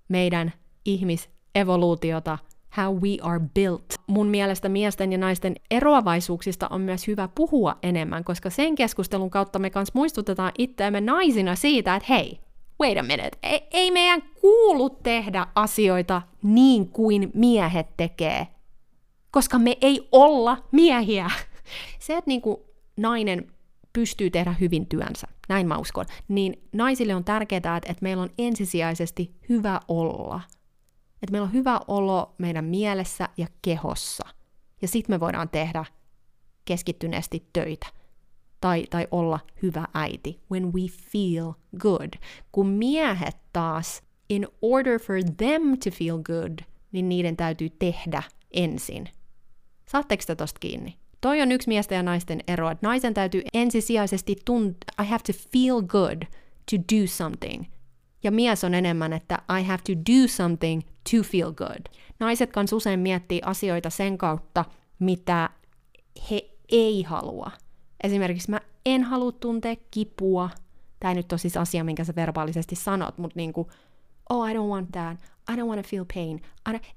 Speaker 1: meidän ihmisevoluutiota how we are built. Mun mielestä miesten ja naisten eroavaisuuksista on myös hyvä puhua enemmän, koska sen keskustelun kautta me kanssa muistutetaan itseämme naisina siitä, että hei, wait a minute, ei, ei meidän kuulu tehdä asioita niin kuin miehet tekee, koska me ei olla miehiä. Se, että niin kuin nainen pystyy tehdä hyvin työnsä, näin mä uskon, niin naisille on tärkeää, että, että meillä on ensisijaisesti hyvä olla. Että meillä on hyvä olo meidän mielessä ja kehossa. Ja sitten me voidaan tehdä keskittyneesti töitä. Tai, tai olla hyvä äiti. When we feel good. Kun miehet taas, in order for them to feel good, niin niiden täytyy tehdä ensin. Saatteko te tosta kiinni? Toi on yksi miesten ja naisten ero, että naisen täytyy ensisijaisesti tunt- I have to feel good to do something. Ja mies on enemmän, että I have to do something to feel good. Naiset kanssa usein miettii asioita sen kautta, mitä he ei halua. Esimerkiksi mä en halua tuntea kipua. Tämä nyt ole siis asia, minkä sä verbaalisesti sanot, mutta niin kuin, oh, I don't want that. I don't want to feel pain.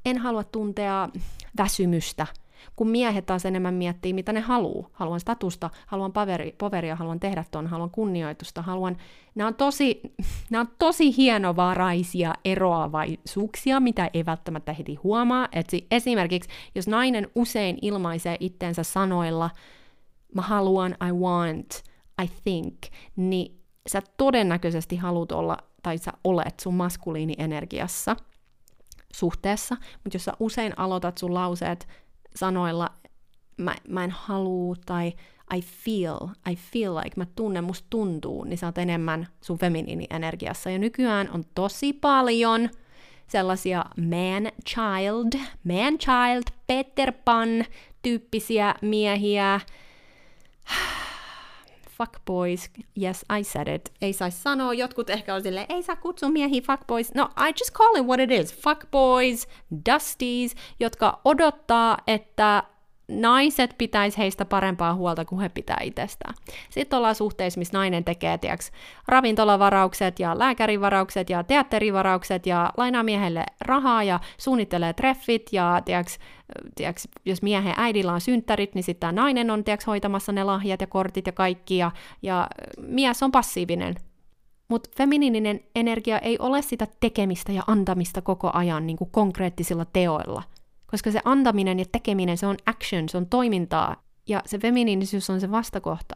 Speaker 1: en halua tuntea väsymystä – kun miehet taas enemmän miettii, mitä ne haluaa. Haluan statusta, haluan poveri, poveria, haluan tehdä ton, haluan kunnioitusta, haluan... Nämä on tosi, nämä on tosi hienovaraisia eroavaisuuksia, mitä ei välttämättä heti huomaa. Et esimerkiksi, jos nainen usein ilmaisee itteensä sanoilla, mä haluan, I want, I think, niin sä todennäköisesti haluat olla, tai sä olet sun maskuliinienergiassa suhteessa, mutta jos sä usein aloitat sun lauseet sanoilla mä, mä en halua tai I feel, I feel like, mä tunnen, musta tuntuu, niin sä oot enemmän sun feminiinienergiassa. Ja nykyään on tosi paljon sellaisia man-child, man-child, Peter Pan-tyyppisiä miehiä, fuckboys, yes, I said it. Ei saisi sanoa, jotkut ehkä on silleen, ei saa kutsua miehiä fuckboys. No, I just call it what it is. Fuckboys, dusties, jotka odottaa, että naiset pitäisi heistä parempaa huolta kuin he pitää itsestään. Sitten ollaan suhteissa, missä nainen tekee tiiäks, ravintolavaraukset ja lääkärivaraukset ja teatterivaraukset ja lainaa miehelle rahaa ja suunnittelee treffit ja tiiäks, tiiäks, jos miehen äidillä on synttärit, niin sitten nainen on tiiäks, hoitamassa ne lahjat ja kortit ja kaikki ja, ja mies on passiivinen. Mutta feminiininen energia ei ole sitä tekemistä ja antamista koko ajan niin kuin konkreettisilla teoilla – koska se antaminen ja tekeminen, se on action, se on toimintaa, ja se feminiinisyys on se vastakohta.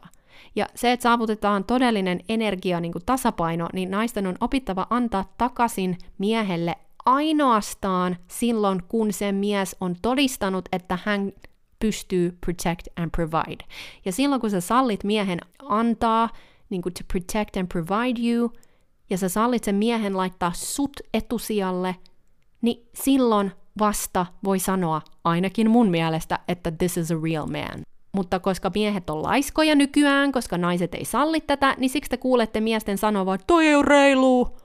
Speaker 1: Ja se, että saavutetaan todellinen energia niin kuin tasapaino, niin naisten on opittava antaa takaisin miehelle ainoastaan silloin, kun se mies on todistanut, että hän pystyy protect and provide. Ja silloin, kun sä sallit miehen antaa, niin kuin to protect and provide you, ja sä sallit sen miehen laittaa sut etusijalle, niin silloin vasta voi sanoa, ainakin mun mielestä, että this is a real man. Mutta koska miehet on laiskoja nykyään, koska naiset ei salli tätä, niin siksi te kuulette miesten sanovan, että toi ei ole reilu.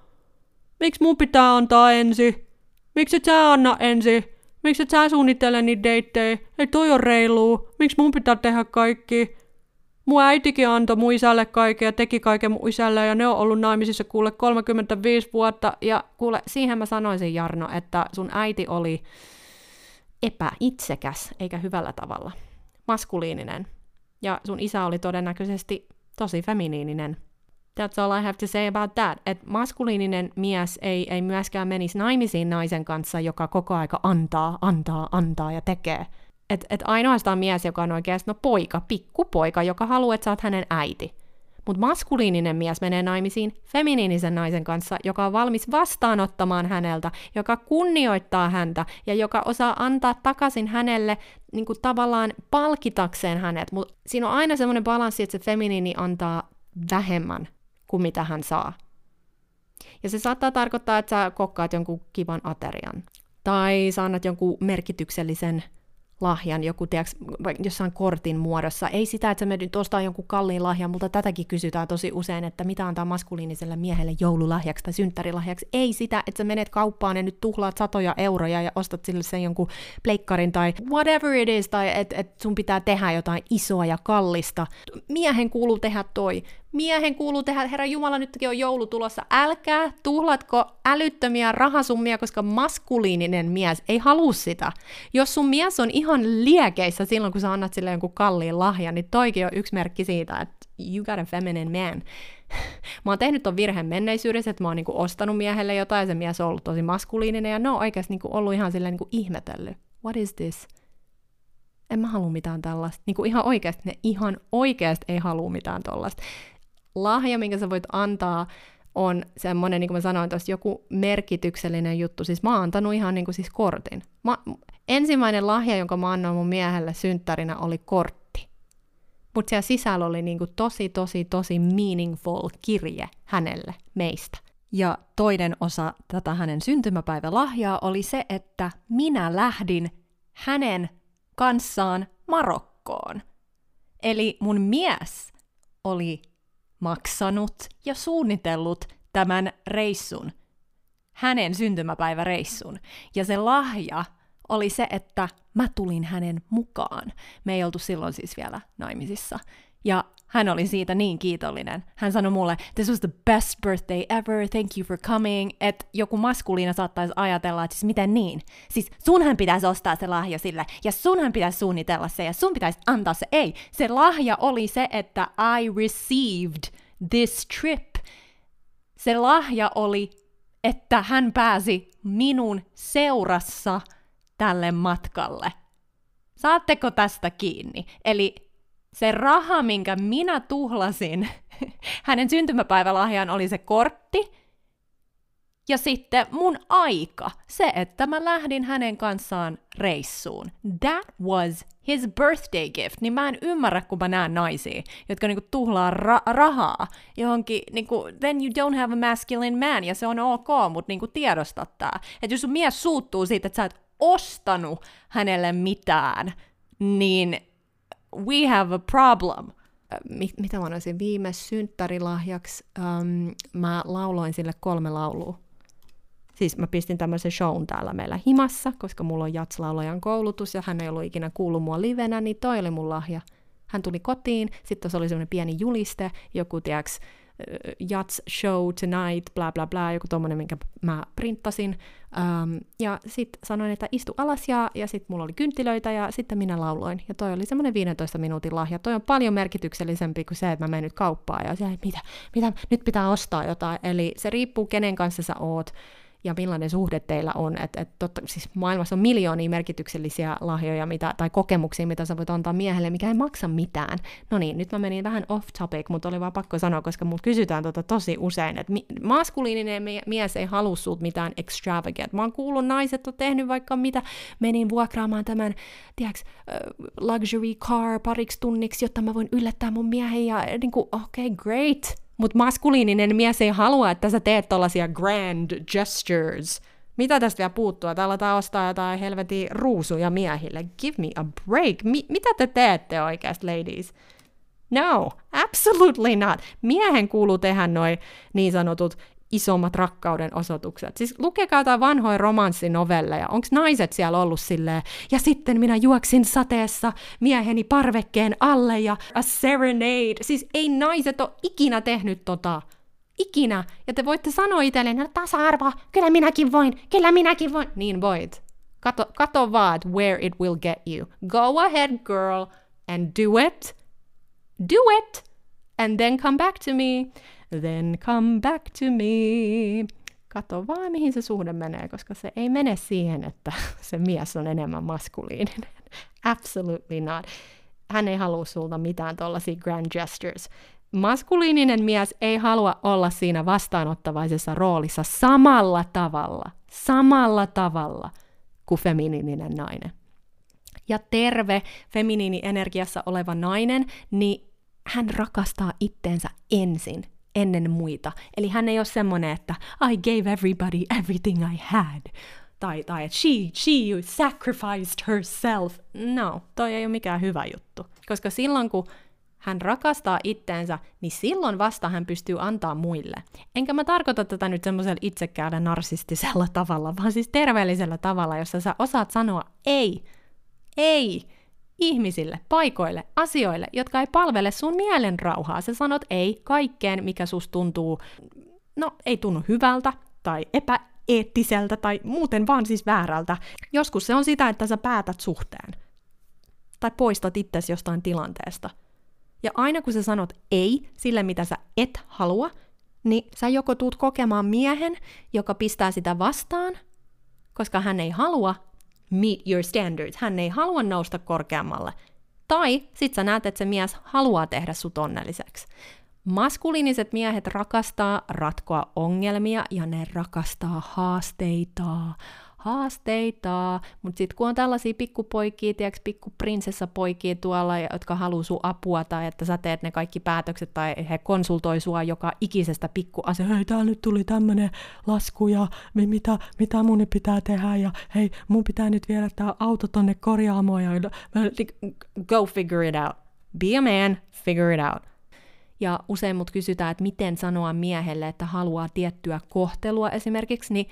Speaker 1: Miksi mun pitää antaa ensi? Miksi et sä anna ensi? Miksi et sä suunnittele niitä deittejä? Ei toi on reilu. Miksi mun pitää tehdä kaikki? Mun äitikin antoi mun isälle kaiken ja teki kaiken mun isälle ja ne on ollut naimisissa kuule 35 vuotta. Ja kuule, siihen mä sanoisin Jarno, että sun äiti oli epäitsekäs eikä hyvällä tavalla. Maskuliininen. Ja sun isä oli todennäköisesti tosi feminiininen. That's all I have to say about that. Et maskuliininen mies ei, ei myöskään menisi naimisiin naisen kanssa, joka koko aika antaa, antaa, antaa ja tekee – että et ainoastaan mies, joka on oikeasti no poika, pikkupoika, joka haluaa, että sä oot hänen äiti. Mutta maskuliininen mies menee naimisiin feminiinisen naisen kanssa, joka on valmis vastaanottamaan häneltä, joka kunnioittaa häntä ja joka osaa antaa takaisin hänelle niin kuin tavallaan palkitakseen hänet. Mutta siinä on aina semmoinen balanssi, että se feminiini antaa vähemmän kuin mitä hän saa. Ja se saattaa tarkoittaa, että sä kokkaat jonkun kivan aterian. Tai sä annat jonkun merkityksellisen lahjan, joku tiiäks, jossain kortin muodossa. Ei sitä, että sä menet ostaa jonkun kalliin lahjan, mutta tätäkin kysytään tosi usein, että mitä antaa maskuliiniselle miehelle joululahjaksi tai synttärilahjaksi. Ei sitä, että sä menet kauppaan ja nyt tuhlaat satoja euroja ja ostat sille sen jonkun pleikkarin tai whatever it is, tai että et sun pitää tehdä jotain isoa ja kallista. Miehen kuuluu tehdä toi. Miehen kuuluu tehdä, herra Jumala, nytkin on joulu tulossa. Älkää tuhlatko älyttömiä rahasummia, koska maskuliininen mies ei halua sitä. Jos sun mies on ihan liekeissä silloin, kun sä annat sille jonkun kalliin lahjan, niin toikin on yksi merkki siitä, että you got a feminine man. mä oon tehnyt ton virheen menneisyydessä, että mä oon niinku ostanut miehelle jotain, ja se mies on ollut tosi maskuliininen, ja ne on oikeasti niinku ollut ihan silleen niinku ihmetellyt. What is this? En mä halua mitään tällaista. Niinku ihan oikeasti, ne ihan oikeasti ei halua mitään tollasta. Lahja, minkä sä voit antaa, on semmoinen, niin kuin mä sanoin tuossa, joku merkityksellinen juttu. Siis mä oon antanut ihan niin kuin siis kortin. Mä, ensimmäinen lahja, jonka mä annoin mun miehelle synttärinä, oli kortti. Mutta siellä sisällä oli niin kuin tosi, tosi, tosi meaningful kirje hänelle, meistä.
Speaker 2: Ja toinen osa tätä hänen syntymäpäivälahjaa oli se, että minä lähdin hänen kanssaan Marokkoon. Eli mun mies oli maksanut ja suunnitellut tämän reissun, hänen syntymäpäiväreissun. Ja se lahja oli se, että mä tulin hänen mukaan. Me ei oltu silloin siis vielä naimisissa. Ja hän oli siitä niin kiitollinen. Hän sanoi mulle, this was the best birthday ever, thank you for coming. Että joku maskuliina saattaisi ajatella, että siis miten niin? Siis sunhan pitäisi ostaa se lahja sille, ja sunhan pitäisi suunnitella se, ja sun pitäisi antaa se. Ei, se lahja oli se, että I received this trip. Se lahja oli, että hän pääsi minun seurassa tälle matkalle. Saatteko tästä kiinni? Eli se raha, minkä minä tuhlasin hänen syntymäpäivälahjaan, oli se kortti. Ja sitten mun aika, se, että mä lähdin hänen kanssaan reissuun. That was his birthday gift. Niin mä en ymmärrä, kun mä näen naisia, jotka niinku tuhlaa ra- rahaa johonkin, niinku, then you don't have a masculine man, ja se on ok, mutta niinku tiedosta tää. Että jos sun mies suuttuu siitä, että sä et ostanut hänelle mitään, niin we have a problem.
Speaker 1: Mit, mitä mä sanoisin, viime synttärilahjaksi um, mä lauloin sille kolme laulua. Siis mä pistin tämmöisen shown täällä meillä himassa, koska mulla on jatslaulajan koulutus ja hän ei ollut ikinä kuullut mua livenä, niin toi oli mun lahja. Hän tuli kotiin, sitten se oli semmoinen pieni juliste, joku tiiäks, Jats Show Tonight, bla bla bla, joku tommonen, minkä mä printtasin. Um, ja sitten sanoin, että istu alas ja, ja sitten mulla oli kynttilöitä ja sitten minä lauloin. Ja toi oli semmoinen 15 minuutin lahja. Toi on paljon merkityksellisempi kuin se, että mä menen nyt kauppaan ja se, mitä, mitä, nyt pitää ostaa jotain. Eli se riippuu, kenen kanssa sä oot ja millainen suhde teillä on. Et, et totta, siis maailmassa on miljoonia merkityksellisiä lahjoja mitä, tai kokemuksia, mitä sä voit antaa miehelle, mikä ei maksa mitään. No niin, nyt mä menin vähän off topic, mutta oli vaan pakko sanoa, koska mut kysytään tota tosi usein, että mi- maskuliininen mie- mies ei halua sulta mitään extravagant. Mä oon kuullut, naiset on tehnyt vaikka mitä, menin vuokraamaan tämän, tiedäks, luxury car pariksi tunniksi, jotta mä voin yllättää mun miehen ja niin kuin, okei, okay, great, mutta maskuliininen mies ei halua, että sä teet tällaisia grand gestures. Mitä tästä vielä puuttuu? Että aletaan ostaa jotain helvetin ruusuja miehille. Give me a break. Mi- mitä te teette oikeasti, ladies? No, absolutely not. Miehen kuuluu tehdä noin niin sanotut isommat rakkauden osoitukset. Siis lukekaa jotain vanhoja romanssinovelleja. Onko naiset siellä ollut silleen, ja sitten minä juoksin sateessa mieheni parvekkeen alle ja a serenade. Siis ei naiset ole ikinä tehnyt tota. Ikinä. Ja te voitte sanoa itselleen, että tasa-arvo, kyllä minäkin voin, kyllä minäkin voin. Niin voit. Kato, kato vaan, where it will get you. Go ahead, girl, and do it. Do it! And then come back to me. Then come back to me. Kato vaan, mihin se suhde menee, koska se ei mene siihen, että se mies on enemmän maskuliininen. Absolutely not. Hän ei halua sulta mitään tuollaisia grand gestures. Maskuliininen mies ei halua olla siinä vastaanottavaisessa roolissa samalla tavalla, samalla tavalla kuin feminiininen nainen. Ja terve feminiini-energiassa oleva nainen, niin hän rakastaa itteensä ensin ennen muita. Eli hän ei ole semmoinen, että I gave everybody everything I had. Tai, tai että she, she sacrificed herself. No, toi ei ole mikään hyvä juttu. Koska silloin kun hän rakastaa itteensä, niin silloin vasta hän pystyy antaa muille. Enkä mä tarkoita tätä nyt semmoisella itsekäällä narsistisella tavalla, vaan siis terveellisellä tavalla, jossa sä osaat sanoa ei, ei, ihmisille, paikoille, asioille, jotka ei palvele sun mielen rauhaa. Sä sanot ei kaikkeen, mikä sus tuntuu, no ei tunnu hyvältä tai epäeettiseltä tai muuten vaan siis väärältä. Joskus se on sitä, että sä päätät suhteen tai poistat itsesi jostain tilanteesta. Ja aina kun sä sanot ei sille, mitä sä et halua, niin sä joko tuut kokemaan miehen, joka pistää sitä vastaan, koska hän ei halua meet your standards, hän ei halua nousta korkeammalle. Tai sit sä näet, että se mies haluaa tehdä sut onnelliseksi. Maskuliiniset miehet rakastaa ratkoa ongelmia ja ne rakastaa haasteita haasteita, mutta sitten kun on tällaisia pikkupoikia, tiedätkö, pikkuprinsessapoikia tuolla, jotka haluaa sun apua tai että sä teet ne kaikki päätökset tai he konsultoi sua joka ikisestä pikkuasia, hei täällä nyt tuli tämmönen lasku ja mitä, mitä mun pitää tehdä ja hei mun pitää nyt viedä tää auto tonne korjaamoon ja
Speaker 3: go figure it out. Be a man, figure it out.
Speaker 1: Ja usein mut kysytään, että miten sanoa miehelle, että haluaa tiettyä kohtelua esimerkiksi, niin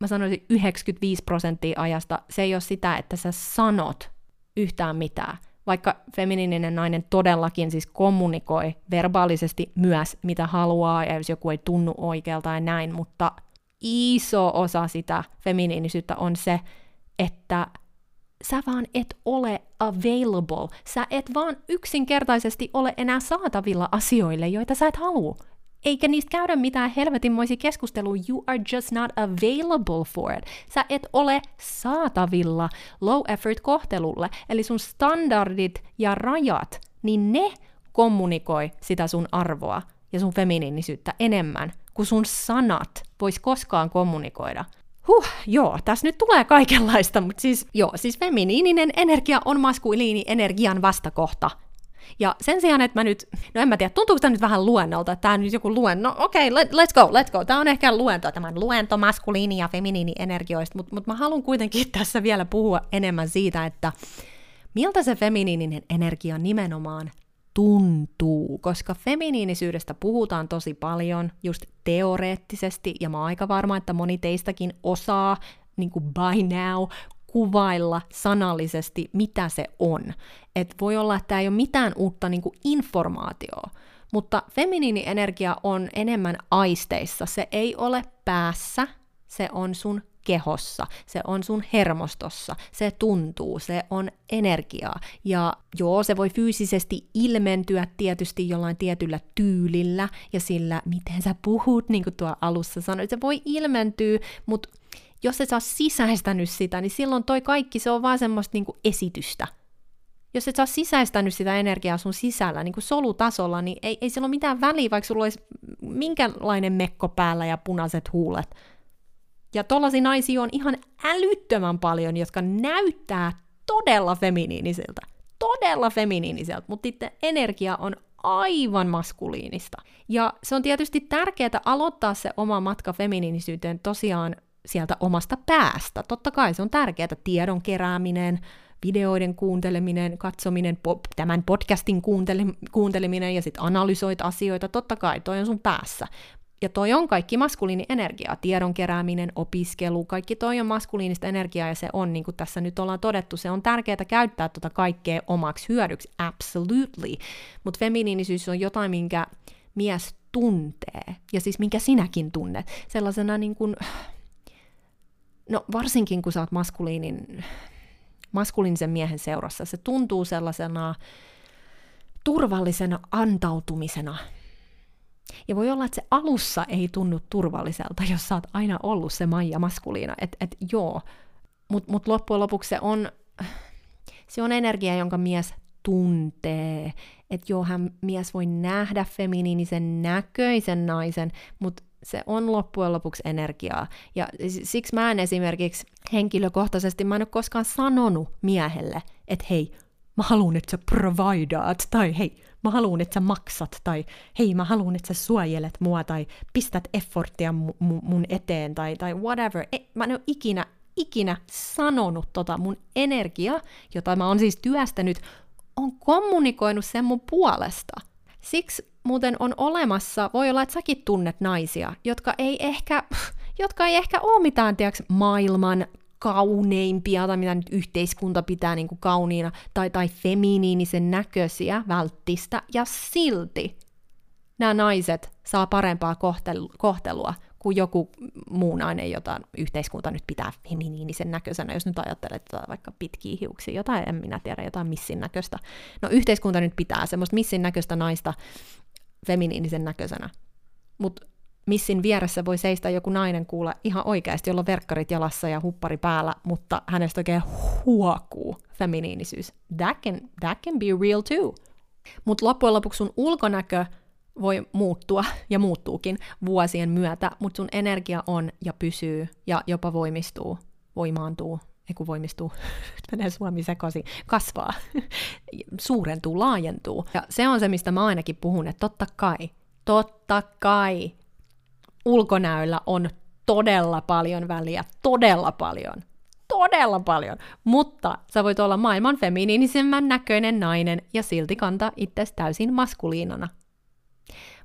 Speaker 1: mä sanoisin 95 prosenttia ajasta, se ei ole sitä, että sä sanot yhtään mitään. Vaikka feminiininen nainen todellakin siis kommunikoi verbaalisesti myös, mitä haluaa, ja jos joku ei tunnu oikealta ja näin, mutta iso osa sitä feminiinisyyttä on se, että sä vaan et ole available. Sä et vaan yksinkertaisesti ole enää saatavilla asioille, joita sä et halua eikä niistä käydä mitään helvetinmoisia keskustelua, you are just not available for it. Sä et ole saatavilla low effort kohtelulle, eli sun standardit ja rajat, niin ne kommunikoi sitä sun arvoa ja sun feminiinisyyttä enemmän kuin sun sanat vois koskaan kommunikoida. Huh, joo, tässä nyt tulee kaikenlaista, mutta siis joo, siis feminiininen energia on maskuliini energian vastakohta. Ja sen sijaan, että mä nyt, no en mä tiedä, tuntuuko tämä nyt vähän luennolta, että tämä on nyt joku luen, no okei, okay, let, let's go, let's go. Tämä on ehkä luento, tämän luento maskuliini- ja feminiini-energioista, mutta mut mä haluan kuitenkin tässä vielä puhua enemmän siitä, että miltä se feminiininen energia nimenomaan tuntuu, koska feminiinisyydestä puhutaan tosi paljon just teoreettisesti, ja mä oon aika varma, että moni teistäkin osaa niin kuin by now kuvailla sanallisesti, mitä se on. Et voi olla, että tämä ei ole mitään uutta niin kuin informaatioa, mutta feminiinienergia on enemmän aisteissa. Se ei ole päässä, se on sun kehossa, se on sun hermostossa, se tuntuu, se on energiaa. Ja joo, se voi fyysisesti ilmentyä tietysti jollain tietyllä tyylillä ja sillä, miten sä puhut, niin kuin tuo alussa sanoit, se voi ilmentyä, mutta jos et sä sisäistänyt sitä, niin silloin toi kaikki, se on vaan semmoista niinku esitystä. Jos et sä sisäistänyt sitä energiaa sun sisällä, niin kuin solutasolla, niin ei, ei sillä ole mitään väliä, vaikka sulla olisi minkälainen mekko päällä ja punaiset huulet. Ja tollaisia naisia on ihan älyttömän paljon, jotka näyttää todella feminiinisiltä. Todella feminiiniseltä, mutta sitten energia on aivan maskuliinista. Ja se on tietysti tärkeää aloittaa se oma matka feminiinisyyteen tosiaan sieltä omasta päästä. Totta kai se on tärkeää, tiedon kerääminen, videoiden kuunteleminen, katsominen, po- tämän podcastin kuuntele- kuunteleminen ja sitten analysoit asioita, totta kai toi on sun päässä. Ja toi on kaikki maskuliini energiaa, tiedon kerääminen, opiskelu, kaikki toi on maskuliinista energiaa ja se on, niin kuin tässä nyt ollaan todettu, se on tärkeää käyttää tota kaikkea omaksi hyödyksi, absolutely. Mutta feminiinisyys on jotain, minkä mies tuntee, ja siis minkä sinäkin tunnet, sellaisena niin kuin, no varsinkin kun sä oot maskuliinin, maskuliinisen miehen seurassa, se tuntuu sellaisena turvallisena antautumisena. Ja voi olla, että se alussa ei tunnu turvalliselta, jos sä oot aina ollut se Maija maskuliina, että et joo, mutta mut loppujen lopuksi se on, se on energia, jonka mies tuntee, että joo, hän mies voi nähdä feminiinisen näköisen naisen, mutta se on loppujen lopuksi energiaa. Ja siksi mä en esimerkiksi henkilökohtaisesti, mä en ole koskaan sanonut miehelle, että hei, mä haluan, että sä providaat, tai hei, mä haluan, että sä maksat, tai hei, mä haluan, että sä suojelet mua, tai pistät efforttia mu- mun eteen, tai, tai whatever. E, mä en ole ikinä, ikinä sanonut tota mun energia, jota mä oon siis työstänyt, on kommunikoinut sen mun puolesta. Siksi muuten on olemassa, voi olla, että säkin tunnet naisia, jotka ei ehkä, jotka ei ehkä ole mitään, tiiäks, maailman kauneimpia, tai mitä nyt yhteiskunta pitää niin kuin kauniina, tai, tai feminiinisen näköisiä välttistä, ja silti nämä naiset saa parempaa kohtelua kuin joku muu nainen, jota yhteiskunta nyt pitää feminiinisen näköisenä, jos nyt ajattelet että vaikka pitkiä hiuksia, jotain en minä tiedä, jotain missin näköistä. No yhteiskunta nyt pitää semmoista missin näköistä naista feminiinisen näköisenä. Mutta missin vieressä voi seistä joku nainen kuulla ihan oikeasti, jolla on verkkarit jalassa ja huppari päällä, mutta hänestä oikein huokuu feminiinisyys. That can, that can be real too. Mutta loppujen lopuksi sun ulkonäkö voi muuttua ja muuttuukin vuosien myötä, mutta sun energia on ja pysyy ja jopa voimistuu, voimaantuu, ei kun voimistuu, menee suomi sekaisin, kasvaa, suurentuu, laajentuu. Ja se on se, mistä mä ainakin puhun, että totta kai, totta kai ulkonäöllä on todella paljon väliä, todella paljon, todella paljon, mutta sä voit olla maailman feminiinisemmän näköinen nainen ja silti kantaa itsesi täysin maskuliinana.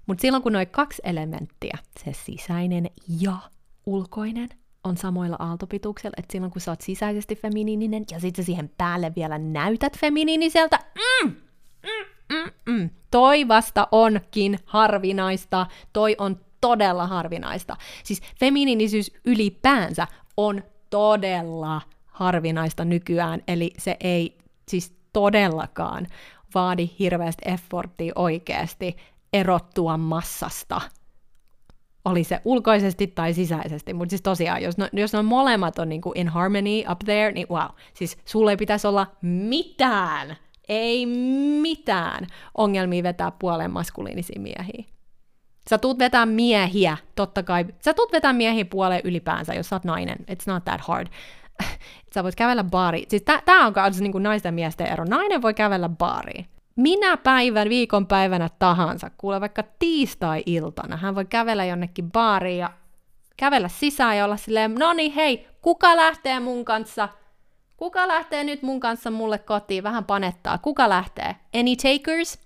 Speaker 1: Mutta silloin kun noin kaksi elementtiä, se sisäinen ja ulkoinen, on samoilla aaltopituuksella, että silloin kun sä oot sisäisesti feminiininen ja sitten siihen päälle vielä näytät feminiiniseltä, mm, mm, mm, mm. toi vasta onkin harvinaista, toi on todella harvinaista. Siis feminiinisyys ylipäänsä on todella harvinaista nykyään, eli se ei siis todellakaan vaadi hirveästi efforttia oikeasti erottua massasta. Oli se ulkoisesti tai sisäisesti, mutta siis tosiaan, jos, no, jos ne molemmat on niinku in harmony up there, niin wow, siis sulle ei pitäisi olla mitään, ei mitään ongelmia vetää puoleen maskuliinisia miehiä. Sä tuut vetää miehiä, totta kai. Sä tuut vetää miehiä puoleen ylipäänsä, jos sä oot nainen. It's not that hard. sä voit kävellä baari. Siis tää, tää on myös niin naisten ja miesten ero. Nainen voi kävellä baariin. Minä päivän, viikonpäivänä tahansa, kuule vaikka tiistai-iltana, hän voi kävellä jonnekin baariin ja kävellä sisään ja olla silleen, no niin hei, kuka lähtee mun kanssa? Kuka lähtee nyt mun kanssa mulle kotiin? Vähän panettaa. Kuka lähtee? Any takers?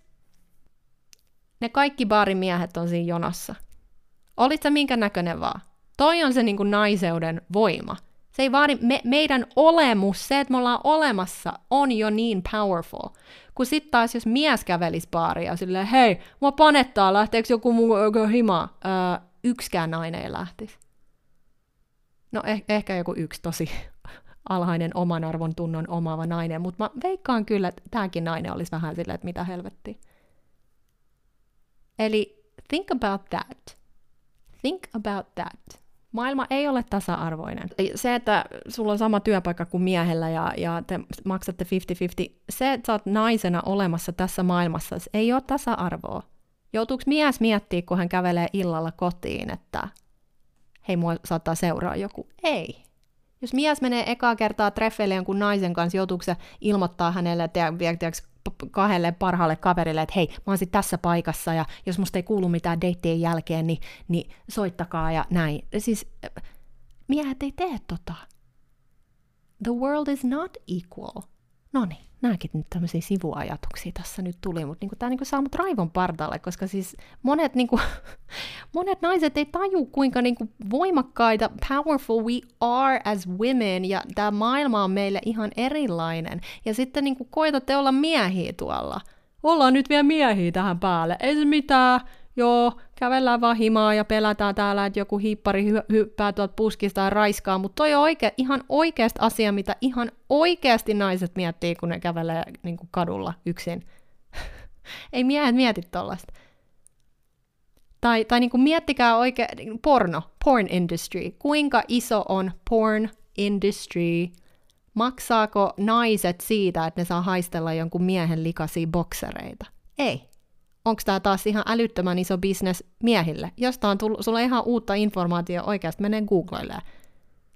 Speaker 1: Ne kaikki baarimiehet on siinä jonossa. Olit sä minkä näköinen vaan. Toi on se niin kuin naiseuden voima. Se ei vaadi, me, meidän olemus, se, että me ollaan olemassa, on jo niin powerful. Kun sitten taas, jos mies kävelisi baaria silleen, hei, mua panettaa, lähteekö joku muu hima? Öö, yksikään nainen ei lähtisi. No eh, ehkä joku yksi tosi alhainen oman arvon tunnon omaava nainen, mutta mä veikkaan kyllä, että tämäkin nainen olisi vähän silleen, että mitä helvettiä. Eli think about that. Think about that. Maailma ei ole tasa-arvoinen. Se, että sulla on sama työpaikka kuin miehellä ja, ja te maksatte 50-50, se, että sä oot naisena olemassa tässä maailmassa, se ei ole tasa-arvoa. Joutuuko mies miettiä, kun hän kävelee illalla kotiin, että hei, mua saattaa seuraa joku? Ei. Jos mies menee ekaa kertaa treffeille jonkun naisen kanssa, joutuuko se ilmoittaa hänelle, tiedätkö, kahdelle parhaalle kaverille, että hei, mä oon sit tässä paikassa ja jos musta ei kuulu mitään deittien jälkeen, niin, niin soittakaa ja näin. Siis miehet ei tee tota. The world is not equal. No niin, nämäkin nyt tämmöisiä sivuajatuksia tässä nyt tuli, mutta niinku, tämä niinku saa mut raivon partalle, koska siis monet, niinku, monet naiset ei taju, kuinka niinku, voimakkaita, powerful we are as women, ja tämä maailma on meille ihan erilainen. Ja sitten niinku, koitatte olla miehiä tuolla. Ollaan nyt vielä miehiä tähän päälle, ei se mitään, joo, kävellään vaan himaa ja pelätään täällä, että joku hiippari hy- hyppää tuolta puskista ja raiskaa, mutta toi on oike- ihan oikeasti asia, mitä ihan oikeasti naiset miettii, kun ne kävelee niin kuin kadulla yksin. Ei miehet mieti tollasta. Tai, tai niin kuin miettikää oikein, niin porno, porn industry. Kuinka iso on porn industry? Maksaako naiset siitä, että ne saa haistella jonkun miehen likaisia boksereita? Ei onko tämä taas ihan älyttömän iso bisnes miehille. Jos on tullut, sulla on ihan uutta informaatiota oikeasti, menee Googlelle.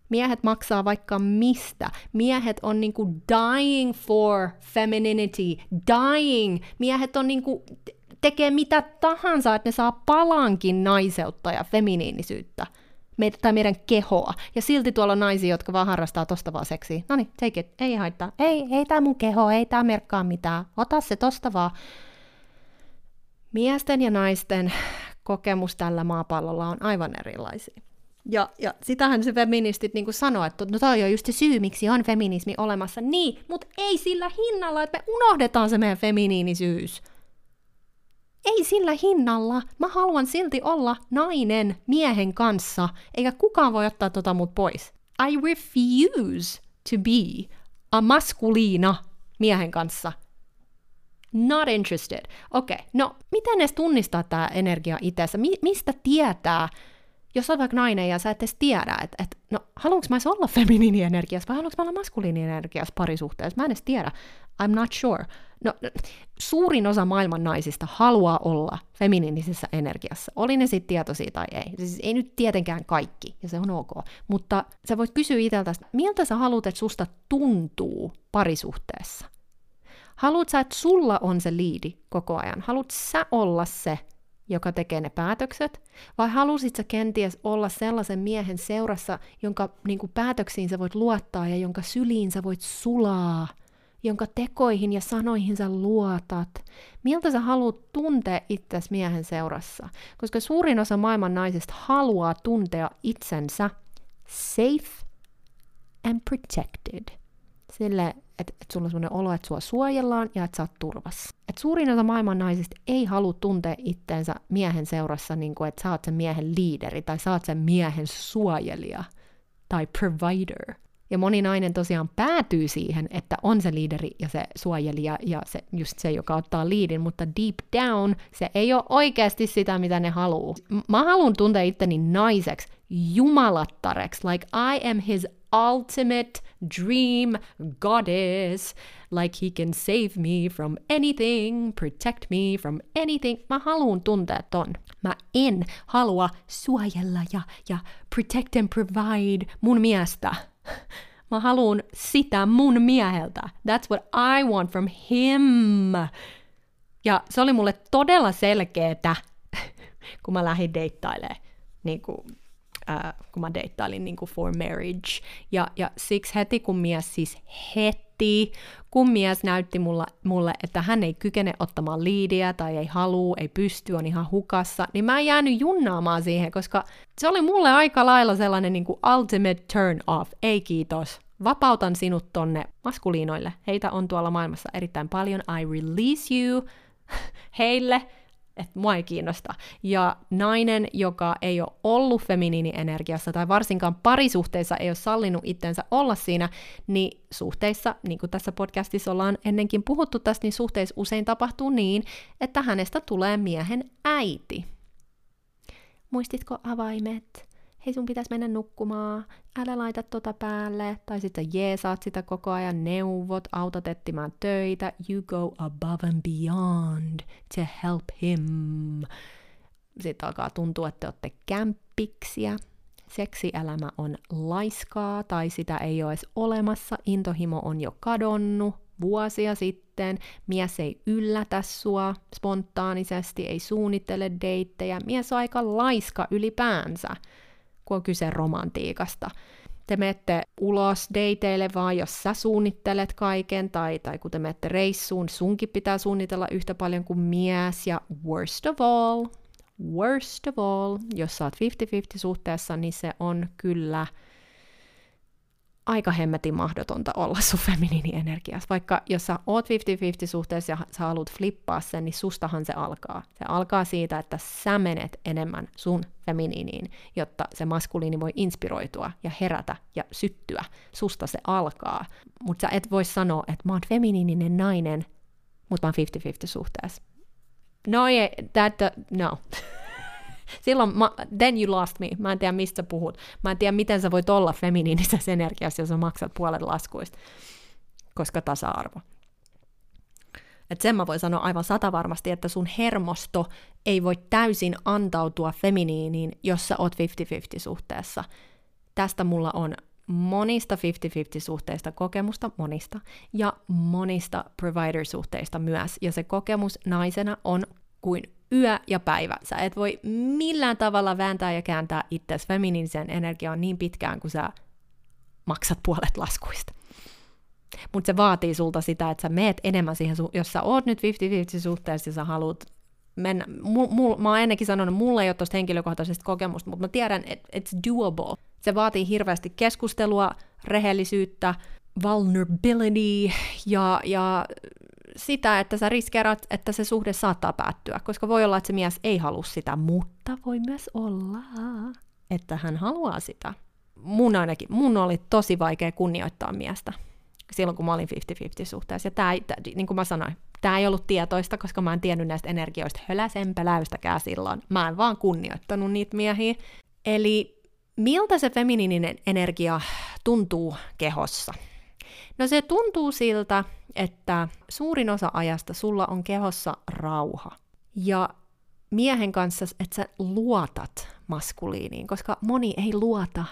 Speaker 1: Miehet maksaa vaikka mistä. Miehet on niinku dying for femininity. Dying. Miehet on niinku, tekee mitä tahansa, että ne saa palankin naiseutta ja feminiinisyyttä. Meitä, tai meidän kehoa. Ja silti tuolla on naisia, jotka vaan harrastaa tosta vaan seksiä. No niin, take it. Ei haittaa. Ei, ei tää mun keho, ei tää merkkaa mitään. Ota se tosta vaan. Miesten ja naisten kokemus tällä maapallolla on aivan erilaisia. Ja, ja sitähän se feministit niin sanoo, että no toi on just se syy, miksi on feminismi olemassa. Niin, mutta ei sillä hinnalla, että me unohdetaan se meidän feminiinisyys. ei sillä hinnalla. Mä haluan silti olla nainen miehen kanssa, eikä kukaan voi ottaa tota mut pois. I refuse to be a maskuliina miehen kanssa. Not interested. Okei, okay. no miten edes tunnistaa tämä energia itsessä? Mi- mistä tietää, jos olet vaikka nainen ja sä et edes tiedä, että et, no haluanko mä olla feminiinienergiassa vai haluanko mä olla maskuliinienergiassa parisuhteessa? Mä en edes tiedä. I'm not sure. No, suurin osa maailman naisista haluaa olla feminiinisessä energiassa, oli ne sitten tietoisia tai ei. Siis ei nyt tietenkään kaikki, ja se on ok. Mutta sä voit kysyä itseltäsi, miltä sä haluat, että susta tuntuu parisuhteessa? Haluat sä, että sulla on se liidi koko ajan? Haluat sä olla se, joka tekee ne päätökset? Vai halusit sä kenties olla sellaisen miehen seurassa, jonka niin kuin, päätöksiin sä voit luottaa ja jonka syliin sä voit sulaa? jonka tekoihin ja sanoihin sä luotat. Miltä sä haluat tuntea itsesi miehen seurassa? Koska suurin osa maailman naisista haluaa tuntea itsensä safe and protected. Sille, että et sulla on sellainen olo, että sua suojellaan ja että sä oot turvassa. Et suurin osa maailman naisista ei halua tuntea itteensä miehen seurassa, niin kuin, että sä oot sen miehen liideri tai sä oot sen miehen suojelija tai provider. Ja moni nainen tosiaan päätyy siihen, että on se liideri ja se suojelija ja se, just se, joka ottaa liidin, mutta deep down se ei ole oikeasti sitä, mitä ne haluaa. Mä haluan tuntea itteni naiseksi, jumalattareksi, like I am his ultimate dream goddess, like he can save me from anything, protect me from anything. Mä haluan tuntea ton. Mä en halua suojella ja, ja protect and provide mun miestä. Mä haluan sitä mun mieheltä. That's what I want from him. Ja se oli mulle todella selkeetä, kun mä lähdin deittailemaan, niin kuin, äh, kun mä deittailin niin kuin for marriage. Ja, ja siksi heti, kun mies siis heti, kun mies näytti mulle, mulle, että hän ei kykene ottamaan liidiä tai ei halua, ei pysty, on ihan hukassa, niin mä en jäänyt junnaamaan siihen, koska se oli mulle aika lailla sellainen niin kuin ultimate turn off. Ei kiitos. Vapautan sinut tonne maskuliinoille. Heitä on tuolla maailmassa erittäin paljon. I release you heille että mua ei kiinnosta. Ja nainen, joka ei ole ollut feminiinienergiassa tai varsinkaan parisuhteissa ei ole sallinut itsensä olla siinä, niin suhteissa, niin kuin tässä podcastissa ollaan ennenkin puhuttu tästä, niin suhteissa usein tapahtuu niin, että hänestä tulee miehen äiti. Muistitko avaimet? Hei sun pitäisi mennä nukkumaan, älä laita tota päälle, tai sitten jeesaat sitä koko ajan, neuvot, autat etsimään töitä, you go above and beyond to help him. Sitten alkaa tuntua, että te olette kämppiksiä, seksielämä on laiskaa tai sitä ei ole edes olemassa, intohimo on jo kadonnut vuosia sitten, mies ei yllätä sua spontaanisesti, ei suunnittele deittejä, mies on aika laiska ylipäänsä kun on kyse romantiikasta. Te menette ulos dateille vaan, jos sä suunnittelet kaiken, tai, tai kun te menette reissuun, sunkin pitää suunnitella yhtä paljon kuin mies, ja worst of all, worst of all, jos sä oot 50-50 suhteessa, niin se on kyllä – aika hemmetin mahdotonta olla sun feminiinienergiassa. Vaikka jos sä oot 50-50 suhteessa ja sä haluat flippaa sen, niin sustahan se alkaa. Se alkaa siitä, että sä menet enemmän sun feminiiniin, jotta se maskuliini voi inspiroitua ja herätä ja syttyä. Susta se alkaa. Mutta sä et voi sanoa, että mä oon feminiininen nainen, mutta mä oon 50-50 suhteessa. No, ei, that, no. Silloin, mä, then you lost me. Mä en tiedä, mistä puhut. Mä en tiedä, miten sä voit olla feminiinisessä energiassa, jos sä maksat puolet laskuista. Koska tasa-arvo. Et sen mä voin sanoa aivan satavarmasti, että sun hermosto ei voi täysin antautua feminiiniin, jos sä oot 50-50 suhteessa. Tästä mulla on monista 50-50 suhteista kokemusta, monista, ja monista provider-suhteista myös. Ja se kokemus naisena on kuin yö ja päivä. Sä et voi millään tavalla vääntää ja kääntää itsesi feminiinisen energiaan niin pitkään, kun sä maksat puolet laskuista. Mutta se vaatii sulta sitä, että sä meet enemmän siihen, jos sä oot nyt 50-50 suhteessa ja sä haluat mennä, mul, mul, mä oon ennenkin sanonut, että mulla ei ole tuosta henkilökohtaisesta kokemusta, mutta mä tiedän, että it's doable. Se vaatii hirveästi keskustelua, rehellisyyttä, vulnerability ja, ja sitä, että sä riskeerat, että se suhde saattaa päättyä, koska voi olla, että se mies ei halua sitä, mutta voi myös olla, että hän haluaa sitä. Mun ainakin, mun oli tosi vaikea kunnioittaa miestä silloin, kun mä olin 50-50 suhteessa. Ja tää, tää, niin kuin mä sanoin, tämä ei ollut tietoista, koska mä en tiennyt näistä energioista höläsen peläystäkään silloin. Mä en vaan kunnioittanut niitä miehiä. Eli miltä se feminiininen energia tuntuu kehossa? No se tuntuu siltä, että suurin osa ajasta sulla on kehossa rauha. Ja miehen kanssa, että sä luotat maskuliiniin, koska moni ei luota.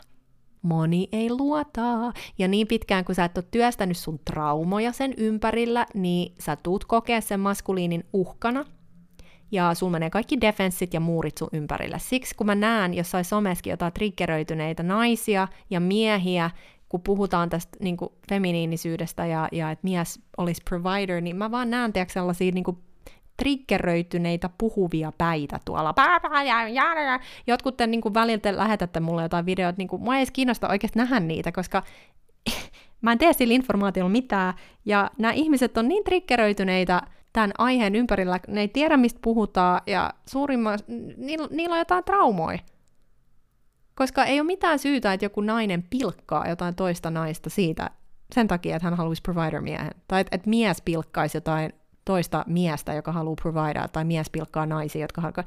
Speaker 1: Moni ei luota. Ja niin pitkään kun sä et ole työstänyt sun traumoja sen ympärillä, niin sä tuut kokea sen maskuliinin uhkana. Ja sun menee kaikki defenssit ja muurit sun ympärillä. Siksi kun mä näen jossain someskin jotain triggeröityneitä naisia ja miehiä, kun puhutaan tästä niin kuin feminiinisyydestä ja, ja että mies olisi provider, niin mä vaan näen tiedätkö, sellaisia niin kuin triggeröityneitä puhuvia päitä tuolla. Jotkut te niin kuin väliltä lähetätte mulle jotain videoita, niin kuin, mua ei edes kiinnosta oikeasti nähdä niitä, koska mä en tee sillä informaatiolla mitään, ja nämä ihmiset on niin triggeröityneitä tämän aiheen ympärillä, ne ei tiedä mistä puhutaan, ja suurimman, niillä, niillä on jotain traumoja. Koska ei ole mitään syytä, että joku nainen pilkkaa jotain toista naista siitä, sen takia, että hän haluaisi provider-miehen. Tai että, että mies pilkkaisi jotain toista miestä, joka haluaa providea, tai mies pilkkaa naisia, jotka haluaa...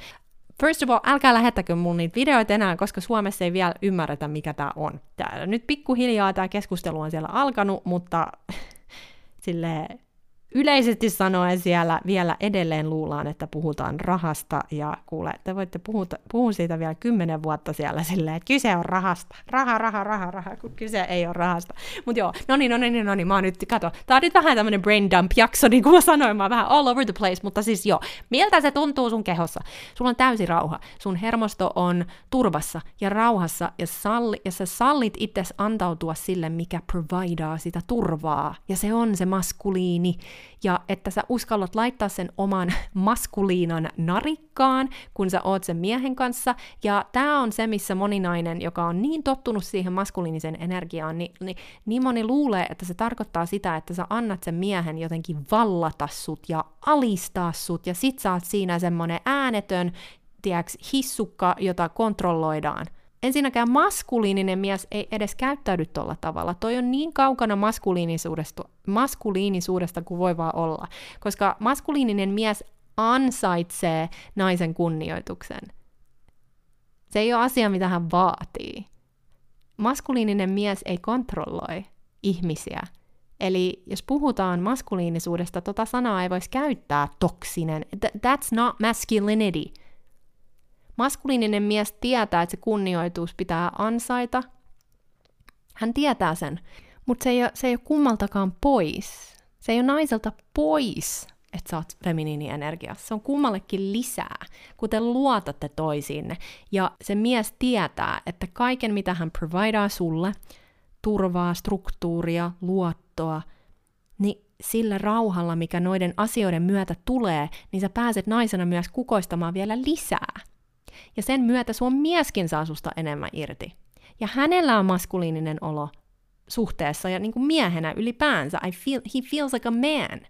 Speaker 1: First of all, älkää lähettäkö mun niitä videoita enää, koska Suomessa ei vielä ymmärretä, mikä tämä on. Tää, nyt pikkuhiljaa tämä keskustelu on siellä alkanut, mutta sille yleisesti sanoen siellä vielä edelleen luullaan, että puhutaan rahasta, ja kuule, te voitte puhuta, puhua siitä vielä kymmenen vuotta siellä silleen, että kyse on rahasta. Raha, raha, raha, raha, kun kyse ei ole rahasta. Mutta joo, no niin, no niin, no niin, mä oon nyt, kato, tää on nyt vähän tämmönen brain dump jakso, niin kuin mä sanoin, mä vähän all over the place, mutta siis joo, miltä se tuntuu sun kehossa? Sulla on täysi rauha, sun hermosto on turvassa ja rauhassa, ja, salli, ja sä sallit itse antautua sille, mikä providaa sitä turvaa, ja se on se maskuliini, ja että sä uskallat laittaa sen oman maskuliinan narikkaan, kun sä oot sen miehen kanssa, ja tämä on se, missä moninainen, joka on niin tottunut siihen maskuliinisen energiaan, niin, niin, niin moni luulee, että se tarkoittaa sitä, että sä annat sen miehen jotenkin vallata sut ja alistaa sut, ja sit sä oot siinä semmonen äänetön, tiedäks, hissukka, jota kontrolloidaan ensinnäkään maskuliininen mies ei edes käyttäydy tuolla tavalla. Toi on niin kaukana maskuliinisuudesta, maskuliinisuudesta kuin voi vaan olla. Koska maskuliininen mies ansaitsee naisen kunnioituksen. Se ei ole asia, mitä hän vaatii. Maskuliininen mies ei kontrolloi ihmisiä. Eli jos puhutaan maskuliinisuudesta, tota sanaa ei voisi käyttää toksinen. That's not masculinity. Maskuliininen mies tietää, että se kunnioitus pitää ansaita. Hän tietää sen, mutta se ei, ole, se ei ole kummaltakaan pois. Se ei ole naiselta pois, että sä oot feminiinienergiassa. Se on kummallekin lisää, kuten luotatte toisiinne. Ja se mies tietää, että kaiken mitä hän providaa sulle, turvaa, struktuuria, luottoa, niin sillä rauhalla, mikä noiden asioiden myötä tulee, niin sä pääset naisena myös kukoistamaan vielä lisää. Ja sen myötä sun mieskin saa susta enemmän irti. Ja hänellä on maskuliininen olo suhteessa ja niin kuin miehenä ylipäänsä. I feel, he feels like a man.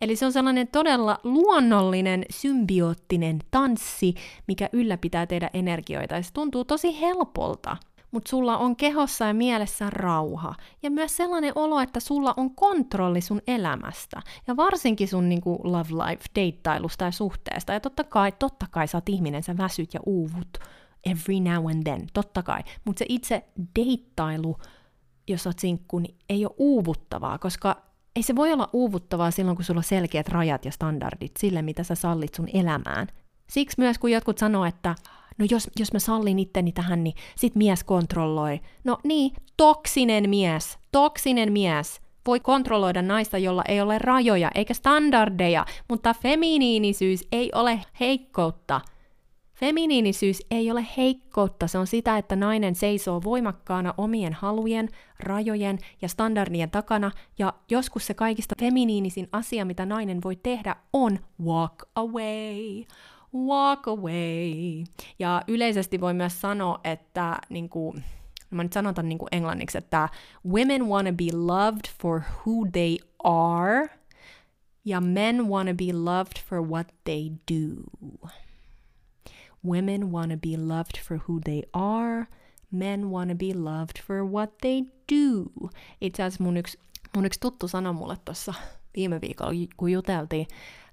Speaker 1: Eli se on sellainen todella luonnollinen, symbioottinen tanssi, mikä ylläpitää teidän energioita. Ja se tuntuu tosi helpolta mutta sulla on kehossa ja mielessä rauha. Ja myös sellainen olo, että sulla on kontrolli sun elämästä. Ja varsinkin sun niinku, love life, deittailusta ja suhteesta. Ja totta kai, totta kai sä oot ihminen, sä väsyt ja uuvut every now and then, totta kai. Mutta se itse deittailu, jos oot sinkku, niin ei ole uuvuttavaa, koska ei se voi olla uuvuttavaa silloin, kun sulla on selkeät rajat ja standardit sille, mitä sä sallit sun elämään. Siksi myös, kun jotkut sanoo, että no jos, jos mä sallin itteni tähän, niin sit mies kontrolloi. No niin, toksinen mies, toksinen mies voi kontrolloida naista, jolla ei ole rajoja eikä standardeja, mutta feminiinisyys ei ole heikkoutta. Feminiinisyys ei ole heikkoutta, se on sitä, että nainen seisoo voimakkaana omien halujen, rajojen ja standardien takana, ja joskus se kaikista feminiinisin asia, mitä nainen voi tehdä, on walk away walk away. Ja yleisesti voi myös sanoa, että niin kuin, mä nyt sanotan niin kuin englanniksi, että women wanna be loved for who they are, Ja men wanna be loved for what they do. Women wanna be loved for who they are. Men wanna be loved for what they do. Itse asiassa mun yksi, mun yksi tuttu sanoi mulle tuossa viime viikolla, kun juteltiin,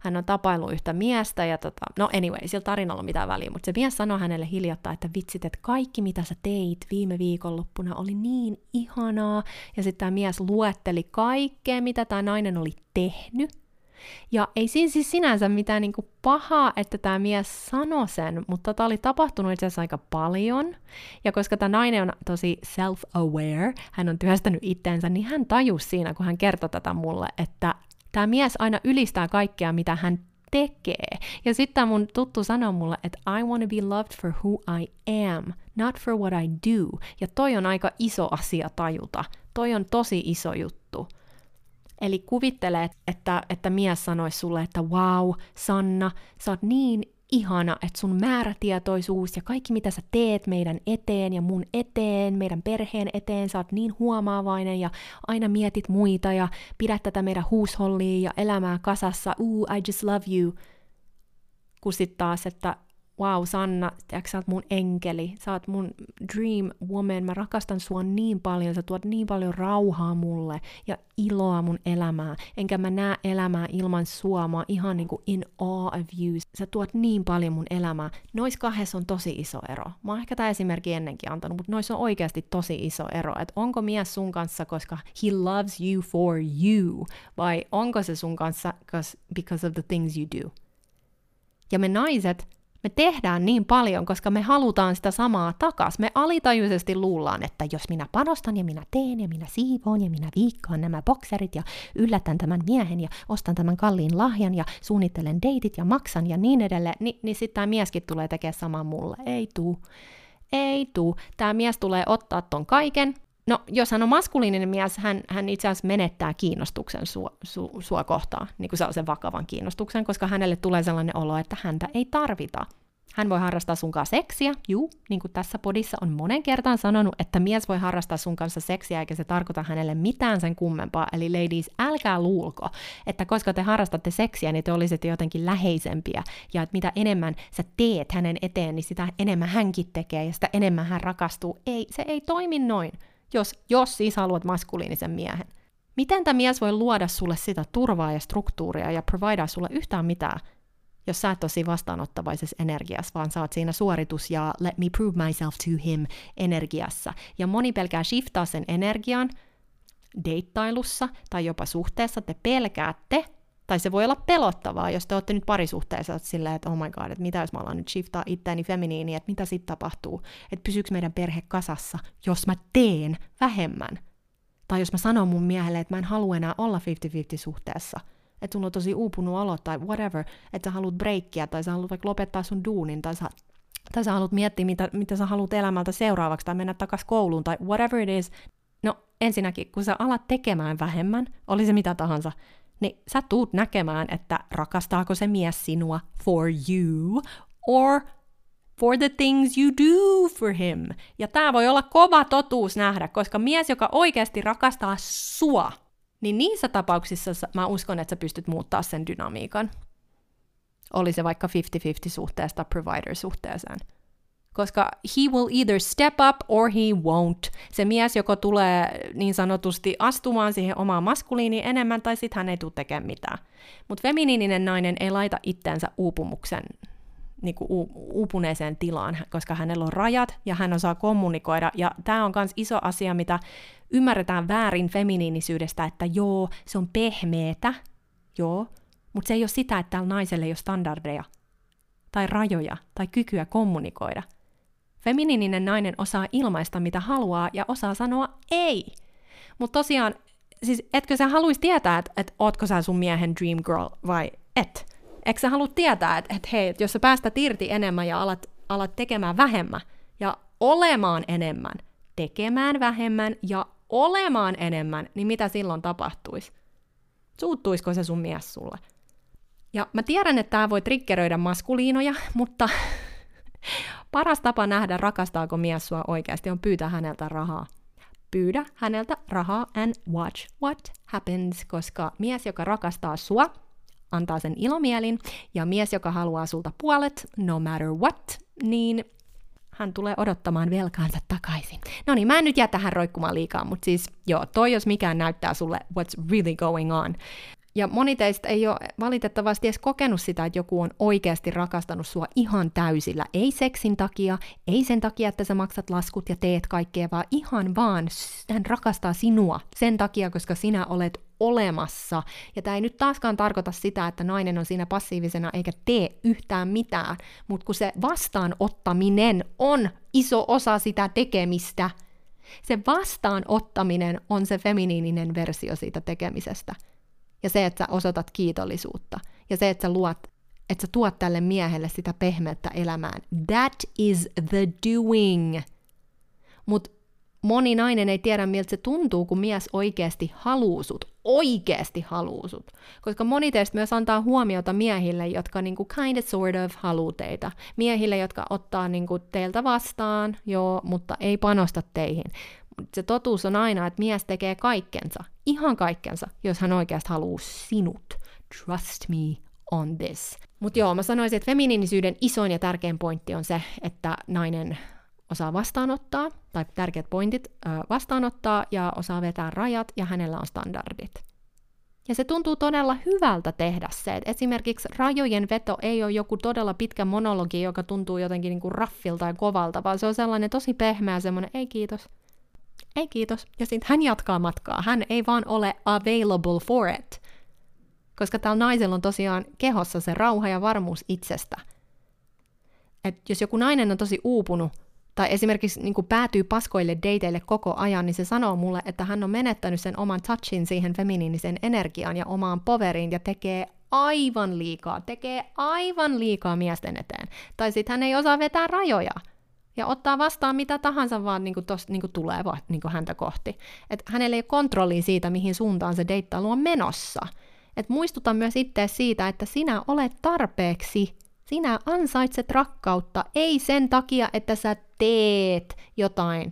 Speaker 1: hän on tapailu yhtä miestä, ja tota, no anyway, sillä tarinalla on mitään väliä, mutta se mies sanoi hänelle hiljattain, että vitsit, että kaikki mitä sä teit viime viikonloppuna oli niin ihanaa, ja sitten tämä mies luetteli kaikkea, mitä tämä nainen oli tehnyt, ja ei siinä siis sinänsä mitään niinku pahaa, että tämä mies sanoi sen, mutta tämä oli tapahtunut itse asiassa aika paljon. Ja koska tämä nainen on tosi self-aware, hän on työstänyt itteensä, niin hän tajusi siinä, kun hän kertoi tätä mulle, että tämä mies aina ylistää kaikkea, mitä hän tekee. Ja sitten mun tuttu sanoi mulle, että I want to be loved for who I am, not for what I do. Ja toi on aika iso asia tajuta. Toi on tosi iso juttu. Eli kuvittele, että, että mies sanoisi sulle, että wow, Sanna, sä oot niin ihana, että sun määrätietoisuus ja kaikki mitä sä teet meidän eteen ja mun eteen, meidän perheen eteen, sä oot niin huomaavainen ja aina mietit muita ja pidät tätä meidän huushollia ja elämää kasassa, ooh, I just love you. Kun sit taas, että wow, Sanna, tiedätkö, sä oot mun enkeli, sä oot mun dream woman, mä rakastan sua niin paljon, sä tuot niin paljon rauhaa mulle ja iloa mun elämää, enkä mä näe elämää ilman sua, mä oon ihan niinku in awe of you, sä tuot niin paljon mun elämää. Nois kahdessa on tosi iso ero. Mä oon ehkä tämä esimerkki ennenkin antanut, mutta noissa on oikeasti tosi iso ero, että onko mies sun kanssa, koska he loves you for you, vai onko se sun kanssa because of the things you do. Ja me naiset, me tehdään niin paljon, koska me halutaan sitä samaa takas. Me alitajuisesti luullaan, että jos minä panostan ja minä teen ja minä siivoon ja minä viikkaan nämä bokserit ja yllätän tämän miehen ja ostan tämän kalliin lahjan ja suunnittelen deitit ja maksan ja niin edelleen, niin, niin sitten tämä mieskin tulee tekemään samaa mulle. Ei tuu. Ei tuu. Tämä mies tulee ottaa ton kaiken, No, jos hän on maskuliininen mies, hän, hän itse asiassa menettää kiinnostuksen sua, su, sua kohtaan, niin kuin sellaisen vakavan kiinnostuksen, koska hänelle tulee sellainen olo, että häntä ei tarvita. Hän voi harrastaa sun kanssa seksiä, juu, niin kuin tässä podissa on monen kertaan sanonut, että mies voi harrastaa sun kanssa seksiä, eikä se tarkoita hänelle mitään sen kummempaa. Eli ladies, älkää luulko, että koska te harrastatte seksiä, niin te olisitte jotenkin läheisempiä, ja että mitä enemmän sä teet hänen eteen, niin sitä enemmän hänkin tekee, ja sitä enemmän hän rakastuu. Ei, se ei toimi noin jos, jos siis haluat maskuliinisen miehen. Miten tämä mies voi luoda sulle sitä turvaa ja struktuuria ja providea sulle yhtään mitään, jos sä et tosi vastaanottavaisessa energiassa, vaan oot siinä suoritus ja let me prove myself to him energiassa. Ja moni pelkää shiftaa sen energian deittailussa tai jopa suhteessa, te pelkäätte, tai se voi olla pelottavaa, jos te olette nyt parisuhteessa että silleen, että oh my god, että mitä jos mä alan nyt shiftaa itseäni feminiiniin, että mitä sitten tapahtuu, että pysyykö meidän perhe kasassa, jos mä teen vähemmän. Tai jos mä sanon mun miehelle, että mä en halua enää olla 50-50 suhteessa, että sun on tosi uupunut olo tai whatever, että sä haluat breikkiä tai sä haluat vaikka lopettaa sun duunin tai sä, tai sä haluat miettiä, mitä, mitä sä haluat elämältä seuraavaksi tai mennä takaisin kouluun tai whatever it is. No ensinnäkin, kun sä alat tekemään vähemmän, oli se mitä tahansa, niin sä tuut näkemään, että rakastaako se mies sinua for you or for the things you do for him. Ja tämä voi olla kova totuus nähdä, koska mies, joka oikeasti rakastaa sua, niin niissä tapauksissa mä uskon, että sä pystyt muuttaa sen dynamiikan. Oli se vaikka 50-50 suhteesta provider-suhteeseen koska he will either step up or he won't. Se mies joko tulee niin sanotusti astumaan siihen omaan maskuliiniin enemmän, tai sitten hän ei tule tekemään mitään. Mutta feminiininen nainen ei laita itteensä uupumuksen niin kuin uupuneeseen tilaan, koska hänellä on rajat ja hän osaa kommunikoida. Ja tämä on myös iso asia, mitä ymmärretään väärin feminiinisyydestä, että joo, se on pehmeetä, joo, mutta se ei ole sitä, että tällä naiselle ei ole standardeja tai rajoja tai kykyä kommunikoida. Feminiininen nainen osaa ilmaista, mitä haluaa, ja osaa sanoa ei. Mutta tosiaan, siis etkö sä haluaisi tietää, että et ootko sä sun miehen dream girl vai et? Eikö sä halua tietää, että et hei, et jos sä päästät irti enemmän ja alat, alat tekemään vähemmän ja olemaan enemmän, tekemään vähemmän ja olemaan enemmän, niin mitä silloin tapahtuisi? Suuttuisiko se sun mies sulle? Ja mä tiedän, että tämä voi triggeröidä maskuliinoja, mutta Paras tapa nähdä, rakastaako mies sua oikeasti, on pyytää häneltä rahaa. Pyydä häneltä rahaa and watch what happens, koska mies, joka rakastaa sua, antaa sen ilomielin, ja mies, joka haluaa sulta puolet, no matter what, niin hän tulee odottamaan velkaansa takaisin. No niin, mä en nyt jää tähän roikkumaan liikaa, mutta siis joo, toi jos mikään näyttää sulle what's really going on. Ja moni teistä ei ole valitettavasti edes kokenut sitä, että joku on oikeasti rakastanut sua ihan täysillä. Ei seksin takia, ei sen takia, että sä maksat laskut ja teet kaikkea, vaan ihan vaan hän rakastaa sinua sen takia, koska sinä olet olemassa. Ja tämä ei nyt taaskaan tarkoita sitä, että nainen on siinä passiivisena eikä tee yhtään mitään, mutta kun se vastaanottaminen on iso osa sitä tekemistä, se vastaanottaminen on se feminiininen versio siitä tekemisestä – ja se, että sä osoitat kiitollisuutta, ja se, että sä luot että sä tuot tälle miehelle sitä pehmeyttä elämään. That is the doing. Mutta moni nainen ei tiedä, miltä se tuntuu, kun mies oikeasti haluusut. Oikeasti haluusut. Koska moni teistä myös antaa huomiota miehille, jotka niinku kind of sort of haluu teitä. Miehille, jotka ottaa niinku teiltä vastaan, joo, mutta ei panosta teihin se totuus on aina, että mies tekee kaikkensa, ihan kaikkensa, jos hän oikeasti haluaa sinut. Trust me on this. Mutta joo, mä sanoisin, että feminiinisyyden isoin ja tärkein pointti on se, että nainen osaa vastaanottaa, tai tärkeät pointit, vastaanottaa ja osaa vetää rajat, ja hänellä on standardit. Ja se tuntuu todella hyvältä tehdä se, että esimerkiksi rajojen veto ei ole joku todella pitkä monologi, joka tuntuu jotenkin niin kuin raffilta ja kovalta, vaan se on sellainen tosi pehmeä semmoinen, ei kiitos, ei kiitos. Ja sitten hän jatkaa matkaa. Hän ei vaan ole available for it. Koska tällä naisella on tosiaan kehossa se rauha ja varmuus itsestä. Et jos joku nainen on tosi uupunut, tai esimerkiksi niin kuin päätyy paskoille dateille koko ajan, niin se sanoo mulle, että hän on menettänyt sen oman touchin siihen feminiinisen energiaan ja omaan poveriin ja tekee aivan liikaa, tekee aivan liikaa miesten eteen. Tai sitten hän ei osaa vetää rajoja ja ottaa vastaan mitä tahansa vaan niin kuin tosta, niin kuin tulee niin kuin häntä kohti. Et hänellä ei ole kontrollia siitä, mihin suuntaan se deittailu on menossa. Et muistuta myös itse siitä, että sinä olet tarpeeksi. Sinä ansaitset rakkautta, ei sen takia, että sä teet jotain,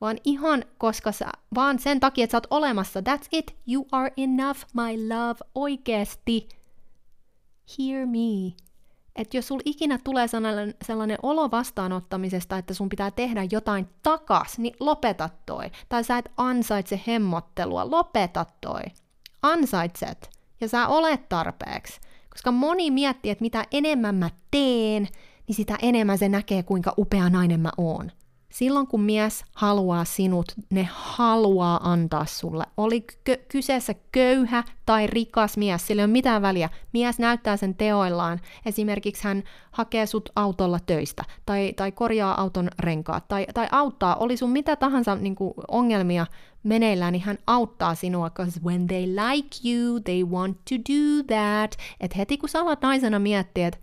Speaker 1: vaan ihan koska sä, vaan sen takia, että sä oot olemassa. That's it, you are enough, my love, oikeesti. Hear me että jos sul ikinä tulee sellainen, sellainen olo vastaanottamisesta, että sun pitää tehdä jotain takas, niin lopeta toi. Tai sä et ansaitse hemmottelua, lopeta toi. Ansaitset. Ja sä olet tarpeeksi. Koska moni miettii, että mitä enemmän mä teen, niin sitä enemmän se näkee, kuinka upea nainen mä oon. Silloin kun mies haluaa sinut, ne haluaa antaa sulle. Oli kö- kyseessä köyhä tai rikas mies, sillä ei ole mitään väliä. Mies näyttää sen teoillaan. Esimerkiksi hän hakee sut autolla töistä, tai, tai korjaa auton renkaat, tai, tai auttaa. Oli sun mitä tahansa niin kuin, ongelmia meneillään, niin hän auttaa sinua, because when they like you, they want to do that. Et heti kun sä alat naisena miettiä, että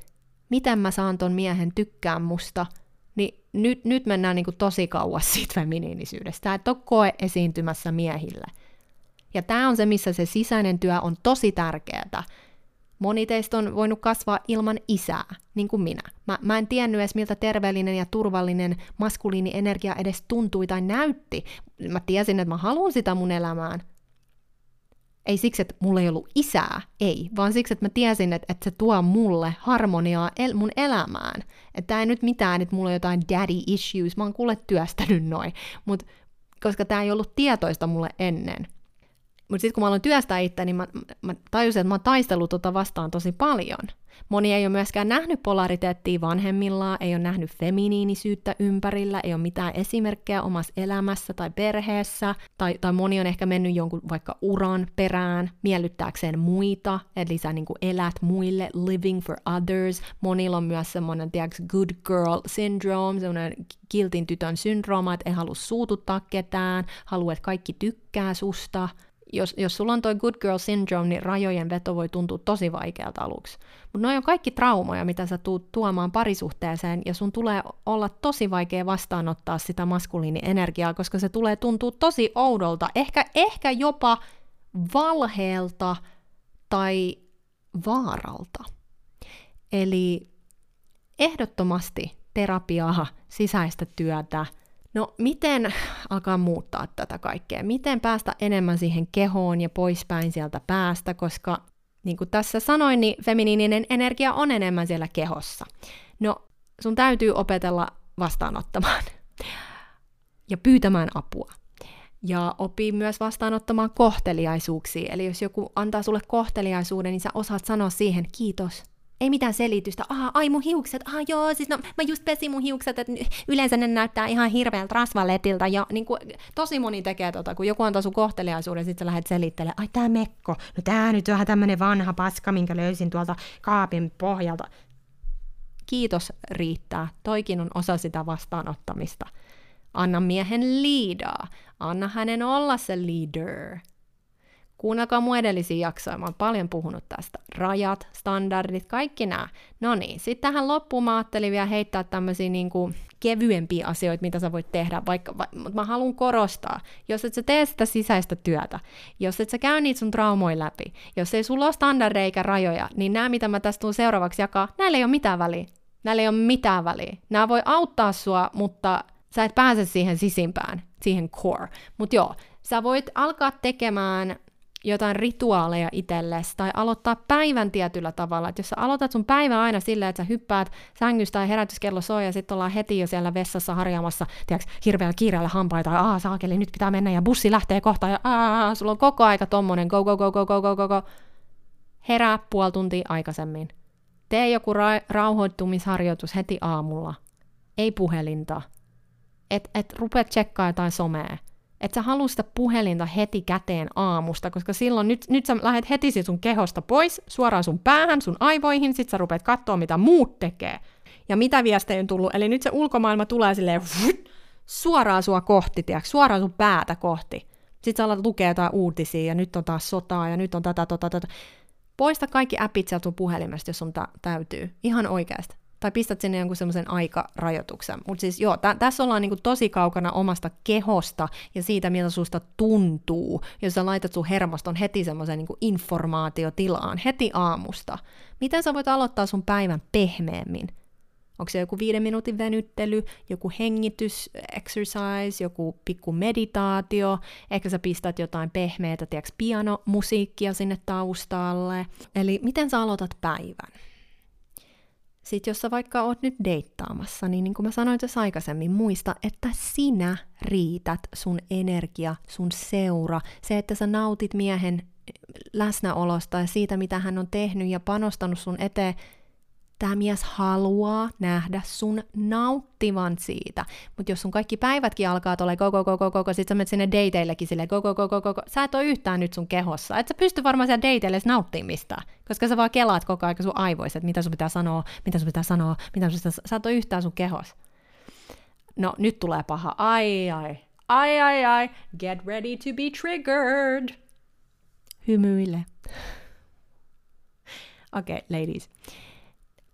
Speaker 1: miten mä saan ton miehen tykkään musta – niin nyt, nyt mennään niin kuin tosi kauas siitä feminiinisyydestä. Tämä et ole koe esiintymässä miehille. Ja tämä on se, missä se sisäinen työ on tosi tärkeää. Moni teistä on voinut kasvaa ilman isää, niin kuin minä. Mä, mä en tiennyt edes, miltä terveellinen ja turvallinen maskuliinienergia edes tuntui tai näytti. Mä tiesin, että mä haluan sitä mun elämään, ei siksi, että mulla ei ollut isää, ei, vaan siksi, että mä tiesin, että, että se tuo mulle harmoniaa el- mun elämään. Että ei nyt mitään, että mulla on jotain daddy issues, mä oon kuule työstänyt noin, mutta koska tämä ei ollut tietoista mulle ennen. Mutta sitten kun mä aloin työstää itse, niin mä, mä tajusin, että mä oon taistellut tota vastaan tosi paljon. Moni ei ole myöskään nähnyt polariteettia vanhemmillaan, ei ole nähnyt feminiinisyyttä ympärillä, ei ole mitään esimerkkejä omassa elämässä tai perheessä, tai, tai moni on ehkä mennyt jonkun vaikka uran perään miellyttääkseen muita, eli sä niin elät muille, living for others. Monilla on myös semmoinen, tiedätkö, good girl syndrome, semmoinen kiltin tytön syndrooma, että ei halua suututtaa ketään, haluaa, että kaikki tykkää susta, jos, jos sulla on toi good girl syndrome, niin rajojen veto voi tuntua tosi vaikealta aluksi. Mutta ne on kaikki traumoja, mitä sä tuut tuomaan parisuhteeseen, ja sun tulee olla tosi vaikea vastaanottaa sitä maskuliinienergiaa, koska se tulee tuntua tosi oudolta, ehkä, ehkä jopa valheelta tai vaaralta. Eli ehdottomasti terapiaa, sisäistä työtä – No miten alkaa muuttaa tätä kaikkea? Miten päästä enemmän siihen kehoon ja poispäin sieltä päästä, koska Niin kuin tässä sanoin, niin feminiininen energia on enemmän siellä kehossa. No, sun täytyy opetella vastaanottamaan ja pyytämään apua. Ja opii myös vastaanottamaan kohteliaisuuksia. Eli jos joku antaa sulle kohteliaisuuden, niin sä osaat sanoa siihen kiitos. Ei mitään selitystä. Aha, ai mun hiukset. Aha, joo, siis no, mä just pesin mun hiukset, että yleensä ne näyttää ihan hirveältä rasvaletilta. Ja niin kuin, tosi moni tekee tota, kun joku antaa sun kohteliaisuuden, sit sä lähdet selittelemään, ai tää mekko, no tää nyt vähän tämmönen vanha paska, minkä löysin tuolta kaapin pohjalta. Kiitos riittää. Toikin on osa sitä vastaanottamista. Anna miehen liidaa. Anna hänen olla se leader. Kuunnelkaa mun edellisiä jaksoja, mä oon paljon puhunut tästä. Rajat, standardit, kaikki nämä. No niin, sitten tähän loppuun mä ajattelin vielä heittää tämmöisiä niinku kevyempiä asioita, mitä sä voit tehdä, vaikka, va, mutta mä haluan korostaa, jos et sä tee sitä sisäistä työtä, jos et sä käy niitä sun traumoja läpi, jos ei sulla ole standardeja eikä rajoja, niin nämä, mitä mä tästä tuun seuraavaksi jakaa, näillä ei ole mitään väliä. Näillä ei ole mitään väliä. Nämä voi auttaa sua, mutta sä et pääse siihen sisimpään, siihen core. Mutta joo, sä voit alkaa tekemään jotain rituaaleja itsellesi tai aloittaa päivän tietyllä tavalla. Että jos sä aloitat sun päivän aina silleen, että sä hyppäät sängystä ja herätyskello soi ja sitten ollaan heti jo siellä vessassa harjaamassa, tiedätkö, hirveällä kiireellä hampaita ja aa saakeli, nyt pitää mennä ja bussi lähtee kohta ja aa, sulla on koko aika tommonen go go go go go go go go. Herää puoli tuntia aikaisemmin. Tee joku ra- rauhoittumisharjoitus heti aamulla. Ei puhelinta. Et, et rupea tsekkaa jotain somea että sä haluat sitä puhelinta heti käteen aamusta, koska silloin nyt, nyt sä lähdet heti sun kehosta pois, suoraan sun päähän, sun aivoihin, sit sä rupeat katsoa, mitä muut tekee. Ja mitä viestejä on tullut, eli nyt se ulkomaailma tulee silleen suoraan sua kohti, tiiäks, suoraan sun päätä kohti. Sitten sä alat lukea jotain uutisia, ja nyt on taas sotaa, ja nyt on tätä, tota, tota. Poista kaikki appit sieltä sun puhelimesta, jos sun ta- täytyy. Ihan oikeasti tai pistät sinne jonkun semmoisen aikarajoituksen. Mutta siis joo, tä- tässä ollaan niinku tosi kaukana omasta kehosta ja siitä, miltä susta tuntuu, jos sä laitat sun hermoston heti semmoisen niinku informaatiotilaan, heti aamusta. Miten sä voit aloittaa sun päivän pehmeämmin? Onko se joku viiden minuutin venyttely, joku hengitys, exercise, joku pikku meditaatio, ehkä sä pistät jotain pehmeätä, tiedätkö, pianomusiikkia sinne taustalle. Eli miten sä aloitat päivän? Sitten jos sä vaikka oot nyt deittaamassa, niin niin kuin mä sanoin tässä aikaisemmin, muista, että sinä riität sun energia, sun seura, se, että sä nautit miehen läsnäolosta ja siitä, mitä hän on tehnyt ja panostanut sun eteen, tämä mies haluaa nähdä sun nauttivan siitä. Mutta jos sun kaikki päivätkin alkaa go, go, go, go, sit sä menet sinne dateillekin go, go, go, go, sä et ole yhtään nyt sun kehossa. Et sä pysty varmaan siellä dateille nauttimista, koska sä vaan kelaat koko ajan sun aivoissa, että mitä sun pitää sanoa, mitä sun pitää sanoa, mitä sun pitää, sä et ole yhtään sun kehossa. No, nyt tulee paha. Ai, ai, ai, ai, ai, get ready to be triggered. Hymyile. Okei, okay, ladies.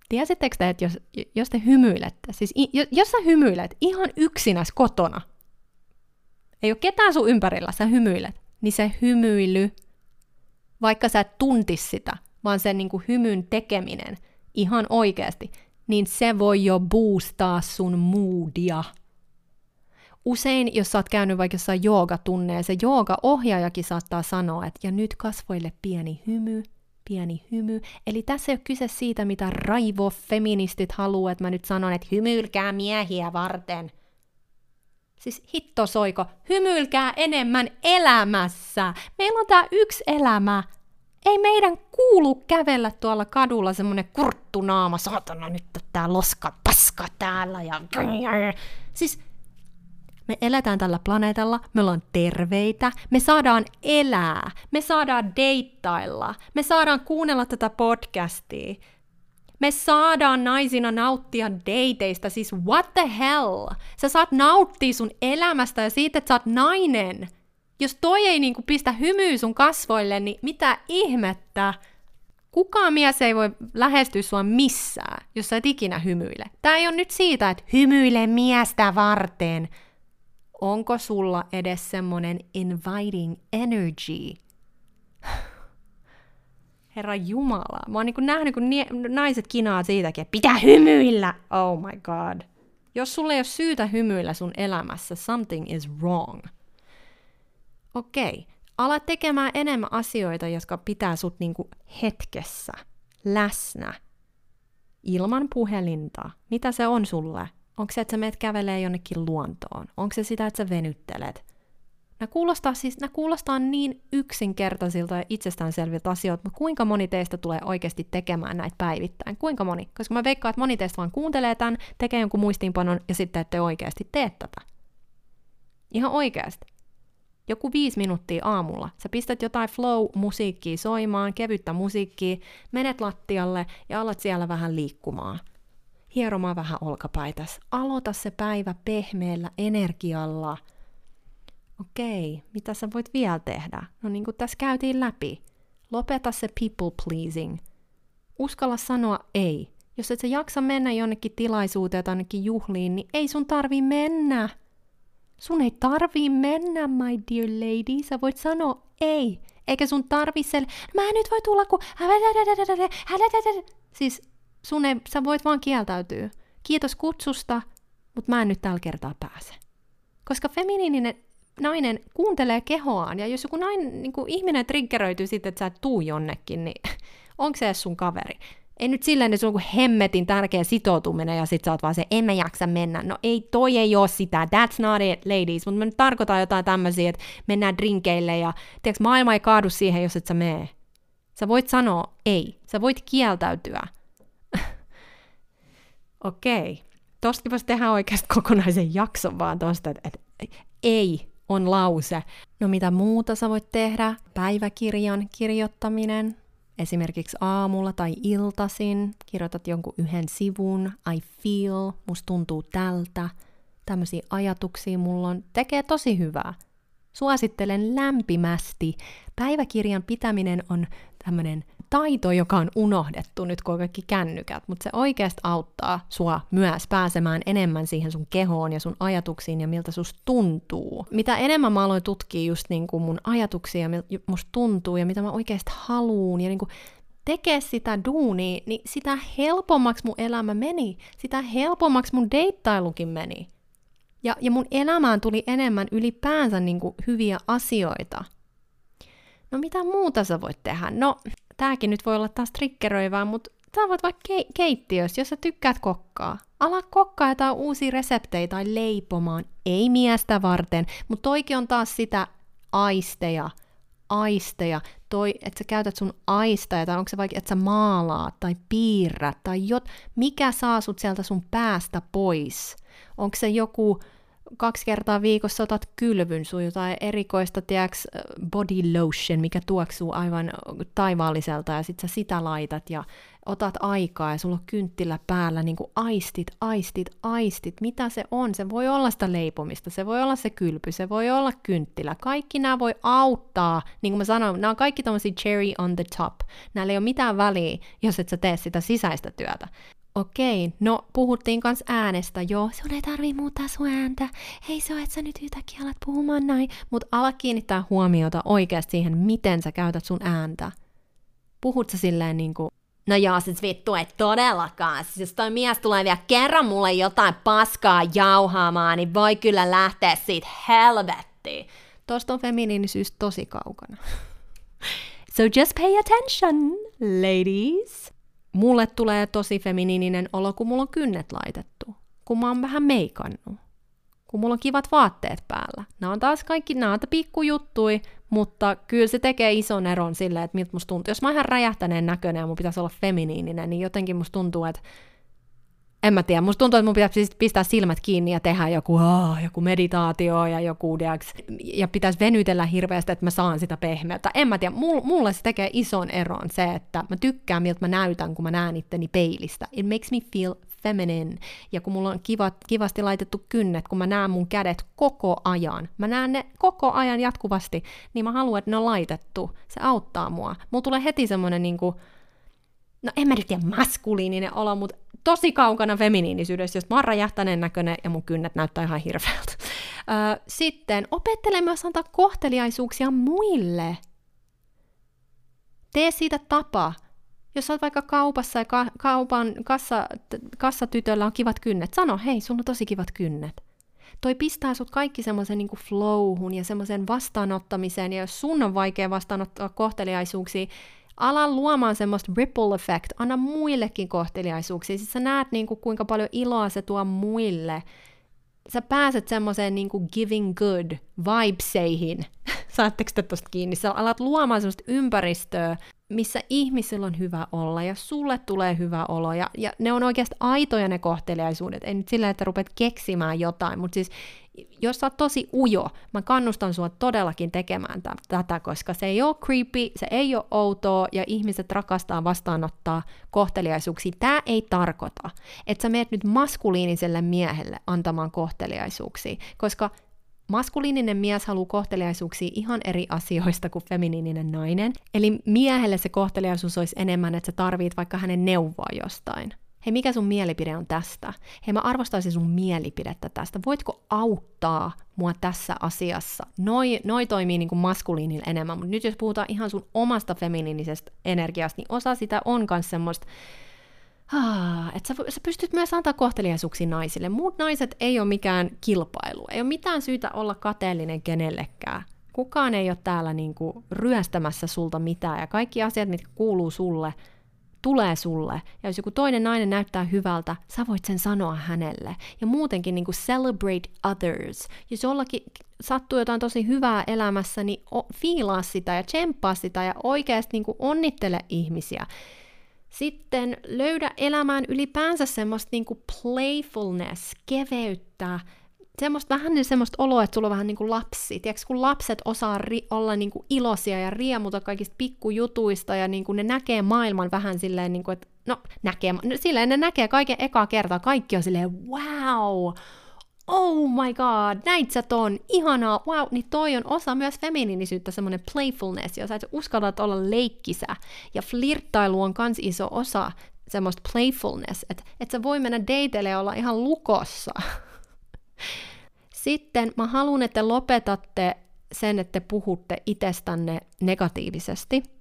Speaker 1: Tiesittekö te, että jos, jos te hymyilette, siis jos sä hymyilet ihan yksinäs kotona, ei ole ketään sun ympärillä, sä hymyilet, niin se hymyily, vaikka sä et tuntis sitä, vaan sen niin hymyn tekeminen ihan oikeasti, niin se voi jo boostaa sun moodia. Usein, jos sä oot käynyt vaikka jossain joogatunneja, se jooga-ohjaajakin saattaa sanoa, että ja nyt kasvoille pieni hymy, pieni hymy. Eli tässä ei ole kyse siitä, mitä raivo-feministit haluaa, että mä nyt sanon, että hymyilkää miehiä varten. Siis hitto soiko, hymyilkää enemmän elämässä. Meillä on tää yksi elämä. Ei meidän kuulu kävellä tuolla kadulla semmonen kurttunaama, saatana nyt tää loska paska täällä ja... Siis me eletään tällä planeetalla, me ollaan terveitä, me saadaan elää, me saadaan deittailla, me saadaan kuunnella tätä podcastia, me saadaan naisina nauttia dateista, siis what the hell? Sä saat nauttia sun elämästä ja siitä, että sä oot nainen. Jos toi ei niinku pistä hymyä sun kasvoille, niin mitä ihmettä? Kukaan mies ei voi lähestyä sua missään, jos sä et ikinä hymyile. Tää ei ole nyt siitä, että hymyile miestä varten, onko sulla edes semmonen inviting energy? Herra Jumala, mä oon niin nähnyt, kun nie- naiset kinaa siitäkin, että pitää hymyillä! Oh my god. Jos sulla ei ole syytä hymyillä sun elämässä, something is wrong. Okei, okay. Ala tekemään enemmän asioita, jotka pitää sut niinku hetkessä, läsnä, ilman puhelinta. Mitä se on sulle? Onko se, että sä meet kävelee jonnekin luontoon? Onko se sitä, että sä venyttelet? Nämä kuulostaa, siis, nämä kuulostaa niin yksinkertaisilta ja itsestäänselviltä asioilta, mutta kuinka moni teistä tulee oikeasti tekemään näitä päivittäin? Kuinka moni? Koska mä veikkaan, että moni teistä vaan kuuntelee tämän, tekee jonkun muistiinpanon ja sitten ette oikeasti tee tätä. Ihan oikeasti. Joku viisi minuuttia aamulla. Sä pistät jotain flow-musiikkia soimaan, kevyttä musiikkia, menet lattialle ja alat siellä vähän liikkumaan. Hieromaan vähän olkapaitas. Aloita se päivä pehmeällä energialla – okei, mitä sä voit vielä tehdä? No niin kuin tässä käytiin läpi. Lopeta se people pleasing. Uskalla sanoa ei. Jos et sä jaksa mennä jonnekin tilaisuuteen tai jonnekin juhliin, niin ei sun tarvi mennä. Sun ei tarvii mennä, my dear lady. Sä voit sanoa ei. Eikä sun tarvi sel... Mä en nyt voi tulla, kun... Siis sun ei... Sä voit vaan kieltäytyä. Kiitos kutsusta, mutta mä en nyt tällä kertaa pääse. Koska feminiininen nainen kuuntelee kehoaan, ja jos joku nainen, niin kuin ihminen triggeröityy sitten, että sä et tuu jonnekin, niin onko se edes sun kaveri? Ei nyt silleen, että se on kuin hemmetin tärkeä sitoutuminen, ja sit sä oot vaan se, en mä jaksa mennä. No ei, toi ei oo sitä, that's not it, ladies. Mutta mä nyt tarkoitan jotain tämmöisiä, että mennään drinkeille, ja tiedätkö, maailma ei kaadu siihen, jos et sä mee. Sä voit sanoa ei, sä voit kieltäytyä. Okei. Tostakin voisi tehdä oikeasti kokonaisen jakson vaan tosta, että, että ei on lause. No mitä muuta sä voit tehdä? Päiväkirjan kirjoittaminen, esimerkiksi aamulla tai iltasin, kirjoitat jonkun yhden sivun, I feel, musta tuntuu tältä, tämmöisiä ajatuksia mulla on, tekee tosi hyvää. Suosittelen lämpimästi. Päiväkirjan pitäminen on tämmöinen taito, joka on unohdettu nyt, kun on kaikki kännykät, mutta se oikeasti auttaa sua myös pääsemään enemmän siihen sun kehoon ja sun ajatuksiin ja miltä sus tuntuu. Mitä enemmän mä aloin tutkia just niin kuin mun ajatuksia ja miltä musta tuntuu ja mitä mä oikeasti haluun ja niin kuin tekee sitä duunia, niin sitä helpommaksi mun elämä meni. Sitä helpommaksi mun deittailukin meni. Ja, ja mun elämään tuli enemmän ylipäänsä niin kuin hyviä asioita. No mitä muuta sä voit tehdä? No tääkin nyt voi olla taas triggeröivää, mutta sä voit vaikka ke- keittiössä, jos sä tykkäät kokkaa. Ala kokkaa jotain uusia reseptejä tai leipomaan. Ei miestä varten, mutta toikin on taas sitä aisteja, aisteja, toi, että sä käytät sun aisteja, tai onko se vaikka, että sä maalaat tai piirrät, tai jot, mikä saa sut sieltä sun päästä pois. Onko se joku kaksi kertaa viikossa otat kylvyn sun jotain erikoista, tiedäks, body lotion, mikä tuoksuu aivan taivaalliselta, ja sit sä sitä laitat ja otat aikaa ja sulla on kynttilä päällä, niin kuin aistit, aistit, aistit, mitä se on. Se voi olla sitä leipomista, se voi olla se kylpy, se voi olla kynttilä. Kaikki nämä voi auttaa, niin kuin mä sanoin, nämä on kaikki tommosia cherry on the top. Näillä ei ole mitään väliä, jos et sä tee sitä sisäistä työtä. Okei, no puhuttiin kans äänestä, joo, sun ei tarvii muuttaa sun ääntä, hei se on, että sä nyt yhtäkkiä alat puhumaan näin, mutta ala kiinnittää huomiota oikeasti siihen, miten sä käytät sun ääntä. Puhut sä silleen niinku, no joo, siis vittu ei todellakaan, siis jos toi mies tulee vielä kerran mulle jotain paskaa jauhaamaan, niin voi kyllä lähteä siitä helvettiin. Tosta on feminiinisyys tosi kaukana. so just pay attention, ladies mulle tulee tosi feminiininen olo, kun mulla on kynnet laitettu, kun mä oon vähän meikannut, kun mulla on kivat vaatteet päällä. Nämä on taas kaikki naata pikkujuttui, mutta kyllä se tekee ison eron sille, että miltä musta tuntuu. Jos mä oon ihan räjähtäneen näköinen ja mun pitäisi olla feminiininen, niin jotenkin musta tuntuu, että en mä tiedä, musta tuntuu, että mun pitäisi siis pistää silmät kiinni ja tehdä joku, oh, joku meditaatio ja joku, deaks, ja pitäisi venytellä hirveästi, että mä saan sitä pehmeyttä. En mä tiedä, mulle se tekee ison eron se, että mä tykkään, miltä mä näytän, kun mä näen itteni peilistä. It makes me feel feminine. Ja kun mulla on kivat, kivasti laitettu kynnet, kun mä näen mun kädet koko ajan, mä näen ne koko ajan jatkuvasti, niin mä haluan, että ne on laitettu. Se auttaa mua. Mulla tulee heti semmonen niinku, no en mä nyt tiedä maskuliininen olo, mutta tosi kaukana feminiinisyydestä, jos mä oon räjähtäneen näköinen ja mun kynnet näyttää ihan hirveältä. sitten opettele myös antaa kohteliaisuuksia muille. Tee siitä tapa. Jos olet vaikka kaupassa ja kaupan kassa, kassatytöllä on kivat kynnet, sano, hei, sulla on tosi kivat kynnet. Toi pistää sut kaikki semmoisen niin flowhun ja semmoisen vastaanottamiseen, ja jos sun on vaikea vastaanottaa kohteliaisuuksia, ala luomaan semmoista ripple effect, anna muillekin kohteliaisuuksia. Siis sä näet niin kuin, kuinka paljon iloa se tuo muille. Sä pääset semmoiseen niin kuin giving good vibeseihin. Saatteko te tosta kiinni? Sä alat luomaan semmoista ympäristöä, missä ihmisillä on hyvä olla ja sulle tulee hyvä olo ja, ja ne on oikeasti aitoja ne kohteliaisuudet. Ei nyt sillä, että rupeat keksimään jotain, mutta siis jos sä oot tosi ujo, mä kannustan sua todellakin tekemään t- tätä, koska se ei ole creepy, se ei ole outoa ja ihmiset rakastaa vastaanottaa kohteliaisuuksia. Tämä ei tarkoita, että sä meet nyt maskuliiniselle miehelle antamaan kohteliaisuuksia, koska Maskuliininen mies haluaa kohteliaisuuksia ihan eri asioista kuin feminiininen nainen. Eli miehelle se kohteliaisuus olisi enemmän, että sä tarvit vaikka hänen neuvoa jostain. Hei, mikä sun mielipide on tästä? Hei, mä arvostaisin sun mielipidettä tästä. Voitko auttaa mua tässä asiassa? Noi, noi toimii niin kuin maskuliinilla enemmän, mutta nyt jos puhutaan ihan sun omasta feminiinisestä energiasta, niin osa sitä on myös semmoista että sä, sä pystyt myös antaa kohteliaisuuksia naisille. Muut naiset ei ole mikään kilpailu. Ei ole mitään syytä olla kateellinen kenellekään. Kukaan ei ole täällä niinku ryöstämässä sulta mitään. Ja kaikki asiat, mitkä kuuluu sulle, tulee sulle. Ja jos joku toinen nainen näyttää hyvältä, sä voit sen sanoa hänelle. Ja muutenkin niinku celebrate others. Jos jollakin sattuu jotain tosi hyvää elämässä, niin fiilaa sitä ja tsemppaa sitä ja oikeasti niinku onnittele ihmisiä. Sitten löydä elämään ylipäänsä semmoista niinku playfulness, keveyttä, semmoista vähän niin semmoista oloa, että sulla on vähän niin kuin lapsi. Tiedätkö, kun lapset osaa ri- olla niin kuin iloisia ja riemuta kaikista pikkujutuista ja niin kuin ne näkee maailman vähän silleen, niin kuin, että no näkee, no, silleen ne näkee kaiken ekaa kertaa, kaikki on silleen wow, oh my god, näit sä ton, ihanaa, wow, niin toi on osa myös feminiinisyyttä, semmoinen playfulness, ja sä et uskallat olla leikkisä, ja flirttailu on kans iso osa semmoista playfulness, että et sä voi mennä dateille ja olla ihan lukossa. Sitten mä haluan, että lopetatte sen, että puhutte itsestänne negatiivisesti –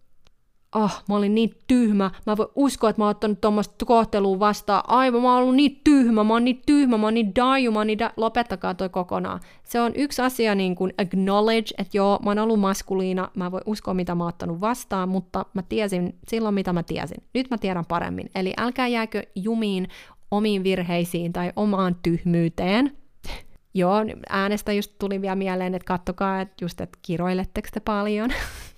Speaker 1: ah, mä olin niin tyhmä, mä voin uskoa, että mä oon ottanut tuommoista kohtelua vastaan, aivan, mä oon ollut niin tyhmä, mä oon niin tyhmä, mä oon niin daju, mä oon niin da- lopettakaa toi kokonaan. Se on yksi asia niin kuin acknowledge, että joo, mä oon ollut maskuliina, mä voin uskoa, mitä mä oon ottanut vastaan, mutta mä tiesin silloin, mitä mä tiesin. Nyt mä tiedän paremmin. Eli älkää jääkö jumiin omiin virheisiin tai omaan tyhmyyteen, Joo, äänestä just tuli vielä mieleen, että kattokaa, että just, että kiroiletteko te paljon.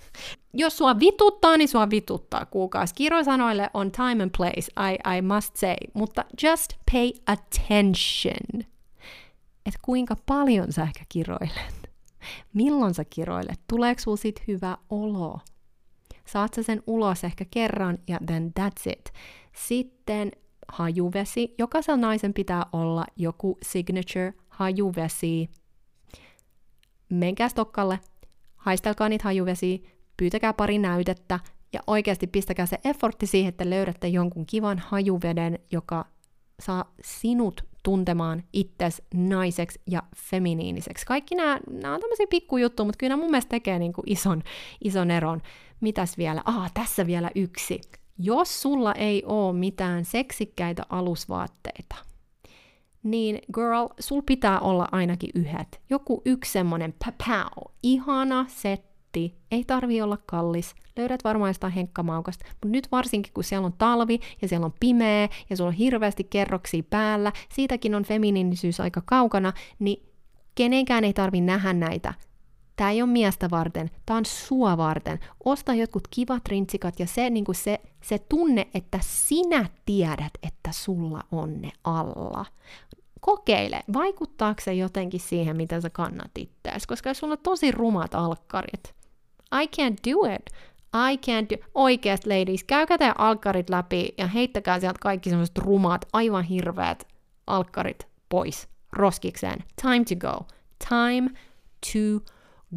Speaker 1: jos sua vituttaa, niin sua vituttaa, kuukausi. Kirosanoille on time and place, I, I must say, mutta just pay attention. Että kuinka paljon sä ehkä kiroilet. Milloin sä kiroilet? Tuleeko sulla sit hyvä olo? Saat sä sen ulos ehkä kerran ja then that's it. Sitten hajuvesi. Jokaisella naisen pitää olla joku signature hajuvesi. Menkää Stokkalle, haistelkaa niitä hajuvesiä, pyytäkää pari näytettä ja oikeasti pistäkää se effortti siihen, että löydätte jonkun kivan hajuveden, joka saa sinut tuntemaan itses naiseksi ja feminiiniseksi. Kaikki nämä, nämä on tämmöisiä pikkujuttuja, mutta kyllä nämä mun mielestä tekee niin kuin ison, ison eron. Mitäs vielä? Ah, tässä vielä yksi. Jos sulla ei ole mitään seksikkäitä alusvaatteita, niin girl, sul pitää olla ainakin yhdet. Joku yksi semmonen papau, ihana set netti, ei tarvi olla kallis, löydät varmaan jostain henkkamaukasta, mutta nyt varsinkin kun siellä on talvi ja siellä on pimeä ja sulla on hirveästi kerroksia päällä, siitäkin on feminiinisyys aika kaukana, niin kenenkään ei tarvi nähdä näitä. Tämä ei ole miestä varten, tämä on sua varten. Osta jotkut kivat rintsikat ja se, niin se, se tunne, että sinä tiedät, että sulla on ne alla kokeile, vaikuttaako se jotenkin siihen, mitä sä kannat itseäsi, koska jos sulla on tosi rumat alkkarit, I can't do it. I can't do... Oikeasti, ladies, käykää teidän alkkarit läpi ja heittäkää sieltä kaikki semmoiset rumat, aivan hirveät alkkarit pois roskikseen. Time to go. Time to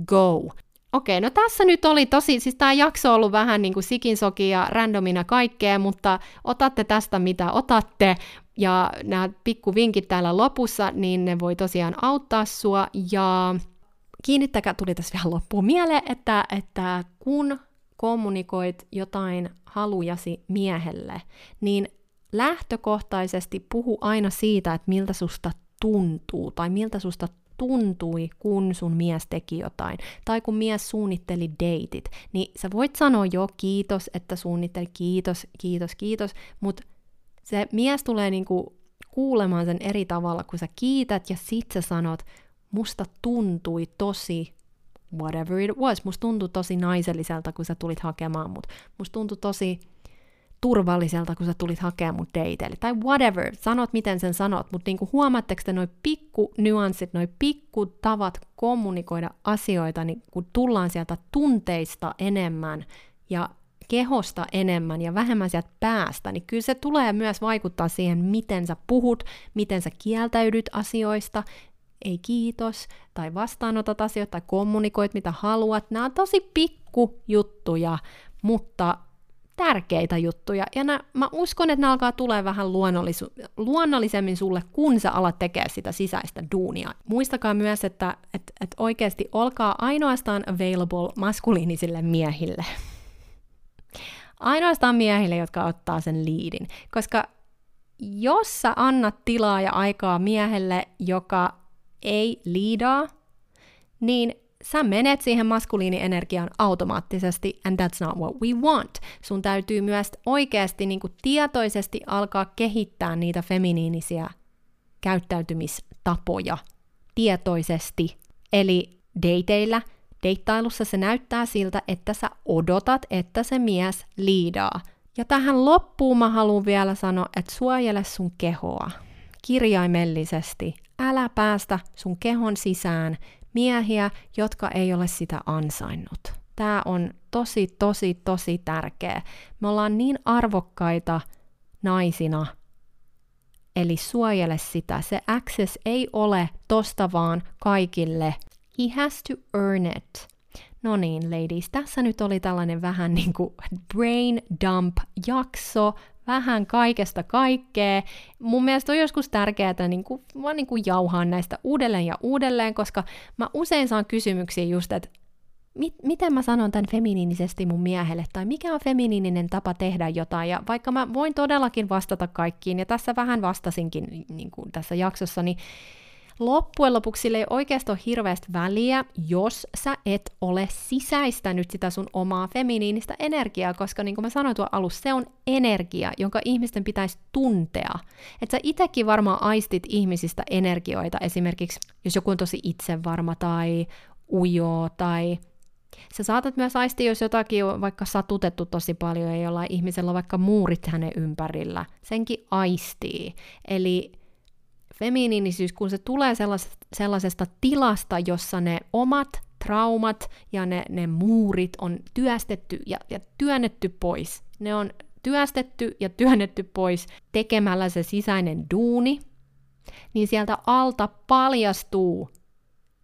Speaker 1: go. Okei, no tässä nyt oli tosi, siis tämä jakso on ollut vähän niin kuin sikinsoki ja randomina kaikkea, mutta otatte tästä mitä otatte, ja nämä pikkuvinkit täällä lopussa, niin ne voi tosiaan auttaa sua, ja kiinnittäkää, tuli tässä vielä loppuun mieleen, että, että kun kommunikoit jotain halujasi miehelle, niin lähtökohtaisesti puhu aina siitä, että miltä susta tuntuu, tai miltä susta tuntui, kun sun mies teki jotain, tai kun mies suunnitteli deitit, niin sä voit sanoa jo kiitos, että suunnitteli, kiitos, kiitos, kiitos, mutta se mies tulee niinku kuulemaan sen eri tavalla, kun sä kiität ja sit sä sanot, musta tuntui tosi whatever it was. Musta tuntui tosi naiselliselta, kun sä tulit hakemaan mut. Musta tuntui tosi turvalliselta, kun sä tulit hakemaan mut dateille. Tai whatever, sanot miten sen sanot, mutta niinku huomaatteko te noi pikku nyanssit, noi pikku tavat kommunikoida asioita, niin kun tullaan sieltä tunteista enemmän ja kehosta enemmän ja vähemmän sieltä päästä, niin kyllä se tulee myös vaikuttaa siihen, miten sä puhut, miten sä kieltäydyt asioista, ei kiitos, tai vastaanotat asioita, tai kommunikoit mitä haluat. Nämä on tosi pikku juttuja, mutta tärkeitä juttuja. Ja nää, mä uskon, että nämä alkaa tulee vähän luonnollis- luonnollisemmin sulle, kun sä alat tekemään sitä sisäistä duunia. Muistakaa myös, että et, et oikeasti olkaa ainoastaan available maskuliinisille miehille. Ainoastaan miehille, jotka ottaa sen liidin. Koska jos sä annat tilaa ja aikaa miehelle, joka ei liidaa, niin sä menet siihen maskuliinienergiaan automaattisesti, and that's not what we want. Sun täytyy myös oikeasti niin kuin tietoisesti alkaa kehittää niitä feminiinisiä käyttäytymistapoja tietoisesti. Eli dateilla, deittailussa se näyttää siltä, että sä odotat, että se mies liidaa. Ja tähän loppuun mä haluan vielä sanoa, että suojele sun kehoa kirjaimellisesti. Älä päästä sun kehon sisään miehiä, jotka ei ole sitä ansainnut. Tämä on tosi, tosi, tosi tärkeä. Me ollaan niin arvokkaita naisina, eli suojele sitä. Se access ei ole tosta vaan kaikille. He has to earn it. No niin, ladies, tässä nyt oli tällainen vähän niin kuin brain dump jakso, vähän kaikesta kaikkea. Mun mielestä on joskus tärkeää niin kuin, vaan niin kuin jauhaa näistä uudelleen ja uudelleen, koska mä usein saan kysymyksiä just, että mit, miten mä sanon tämän feminiinisesti mun miehelle, tai mikä on feminiininen tapa tehdä jotain, ja vaikka mä voin todellakin vastata kaikkiin, ja tässä vähän vastasinkin niin kuin tässä jaksossa, niin loppujen lopuksi sille ei oikeastaan ole hirveästi väliä, jos sä et ole sisäistänyt sitä sun omaa feminiinistä energiaa, koska niin kuin mä sanoin tuon alussa, se on energia, jonka ihmisten pitäisi tuntea. Että sä itsekin varmaan aistit ihmisistä energioita, esimerkiksi jos joku on tosi itsevarma tai ujo tai Sä saatat myös aistia, jos jotakin on vaikka satutettu tosi paljon ja jollain ihmisellä on vaikka muurit hänen ympärillä. Senkin aistii. Eli feminiinisyys, kun se tulee sellaisesta, sellaisesta tilasta, jossa ne omat traumat ja ne, ne muurit on työstetty ja, ja työnnetty pois. Ne on työstetty ja työnnetty pois tekemällä se sisäinen duuni, niin sieltä alta paljastuu,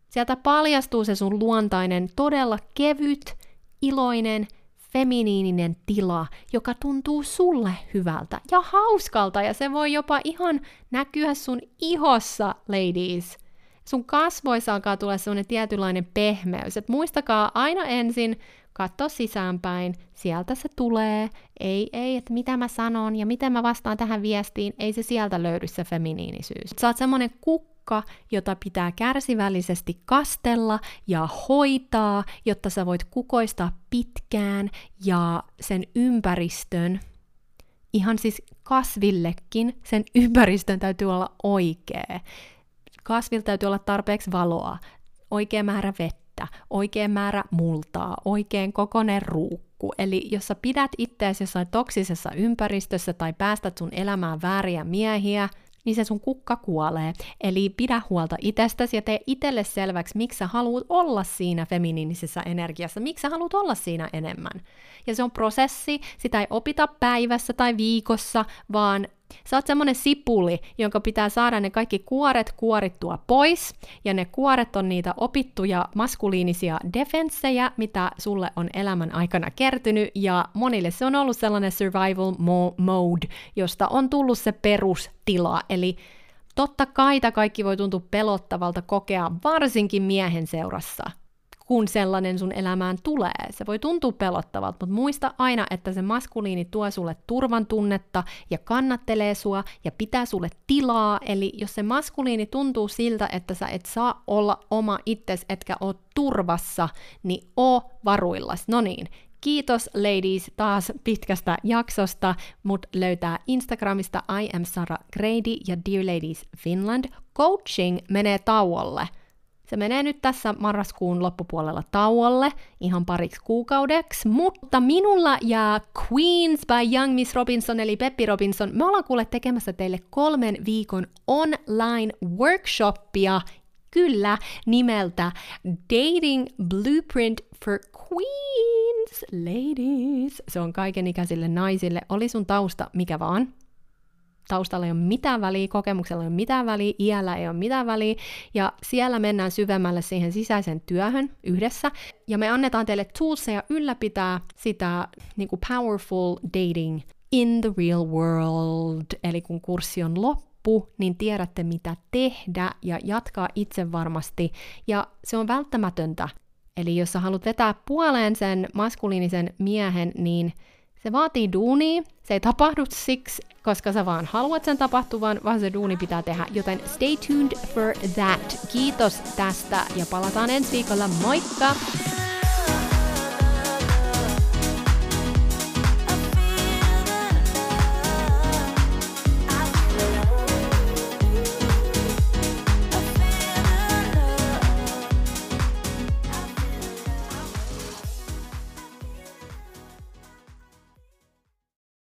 Speaker 1: sieltä paljastuu se sun luontainen, todella kevyt, iloinen, feminiininen tila, joka tuntuu sulle hyvältä ja hauskalta, ja se voi jopa ihan näkyä sun ihossa, ladies. Sun kasvoissa alkaa tulla sellainen tietynlainen pehmeys, että muistakaa aina ensin katso sisäänpäin, sieltä se tulee, ei, ei, että mitä mä sanon ja miten mä vastaan tähän viestiin, ei se sieltä löydy se feminiinisyys. Sä oot semmonen kukka, kukka, jota pitää kärsivällisesti kastella ja hoitaa, jotta sä voit kukoistaa pitkään ja sen ympäristön, ihan siis kasvillekin, sen ympäristön täytyy olla oikea. Kasvilla täytyy olla tarpeeksi valoa, oikea määrä vettä, oikea määrä multaa, oikein kokoinen ruukku. Eli jos sä pidät itseäsi jossain toksisessa ympäristössä tai päästät sun elämään vääriä miehiä, niin se sun kukka kuolee. Eli pidä huolta itsestäsi ja tee itselle selväksi, miksi sä haluat olla siinä feminiinisessä energiassa, miksi sä haluat olla siinä enemmän. Ja se on prosessi, sitä ei opita päivässä tai viikossa, vaan Sä oot semmonen sipuli, jonka pitää saada ne kaikki kuoret kuorittua pois, ja ne kuoret on niitä opittuja maskuliinisia defenssejä, mitä sulle on elämän aikana kertynyt, ja monille se on ollut sellainen survival mo- mode, josta on tullut se perustila, eli totta kai kaikki voi tuntua pelottavalta kokea, varsinkin miehen seurassa, kun sellainen sun elämään tulee. Se voi tuntua pelottavalta, mutta muista aina, että se maskuliini tuo sulle turvan tunnetta ja kannattelee sua ja pitää sulle tilaa. Eli jos se maskuliini tuntuu siltä, että sä et saa olla oma itses etkä ole turvassa, niin oo varuillas. No niin, Kiitos ladies taas pitkästä jaksosta. Mut löytää Instagramista I am Sara Grady ja Dear Ladies Finland. Coaching menee tauolle. Se menee nyt tässä marraskuun loppupuolella tauolle ihan pariksi kuukaudeksi, mutta minulla ja Queens by Young Miss Robinson eli Peppi Robinson, me ollaan kuule tekemässä teille kolmen viikon online workshopia, kyllä, nimeltä Dating Blueprint for Queens Ladies. Se on kaikenikäisille naisille, oli sun tausta mikä vaan, taustalla ei ole mitään väliä, kokemuksella ei ole mitään väliä, iällä ei ole mitään väliä, ja siellä mennään syvemmälle siihen sisäisen työhön yhdessä, ja me annetaan teille toolseja ylläpitää sitä niin kuin powerful dating in the real world, eli kun kurssi on loppu, niin tiedätte mitä tehdä ja jatkaa itse varmasti, ja se on välttämätöntä. Eli jos sä haluat vetää puoleen sen maskuliinisen miehen, niin se vaatii duunia, se ei tapahdu siksi, koska sä vaan haluat sen tapahtuvan, vaan se duuni pitää tehdä, joten stay tuned for that. Kiitos tästä ja palataan ensi viikolla, moikka!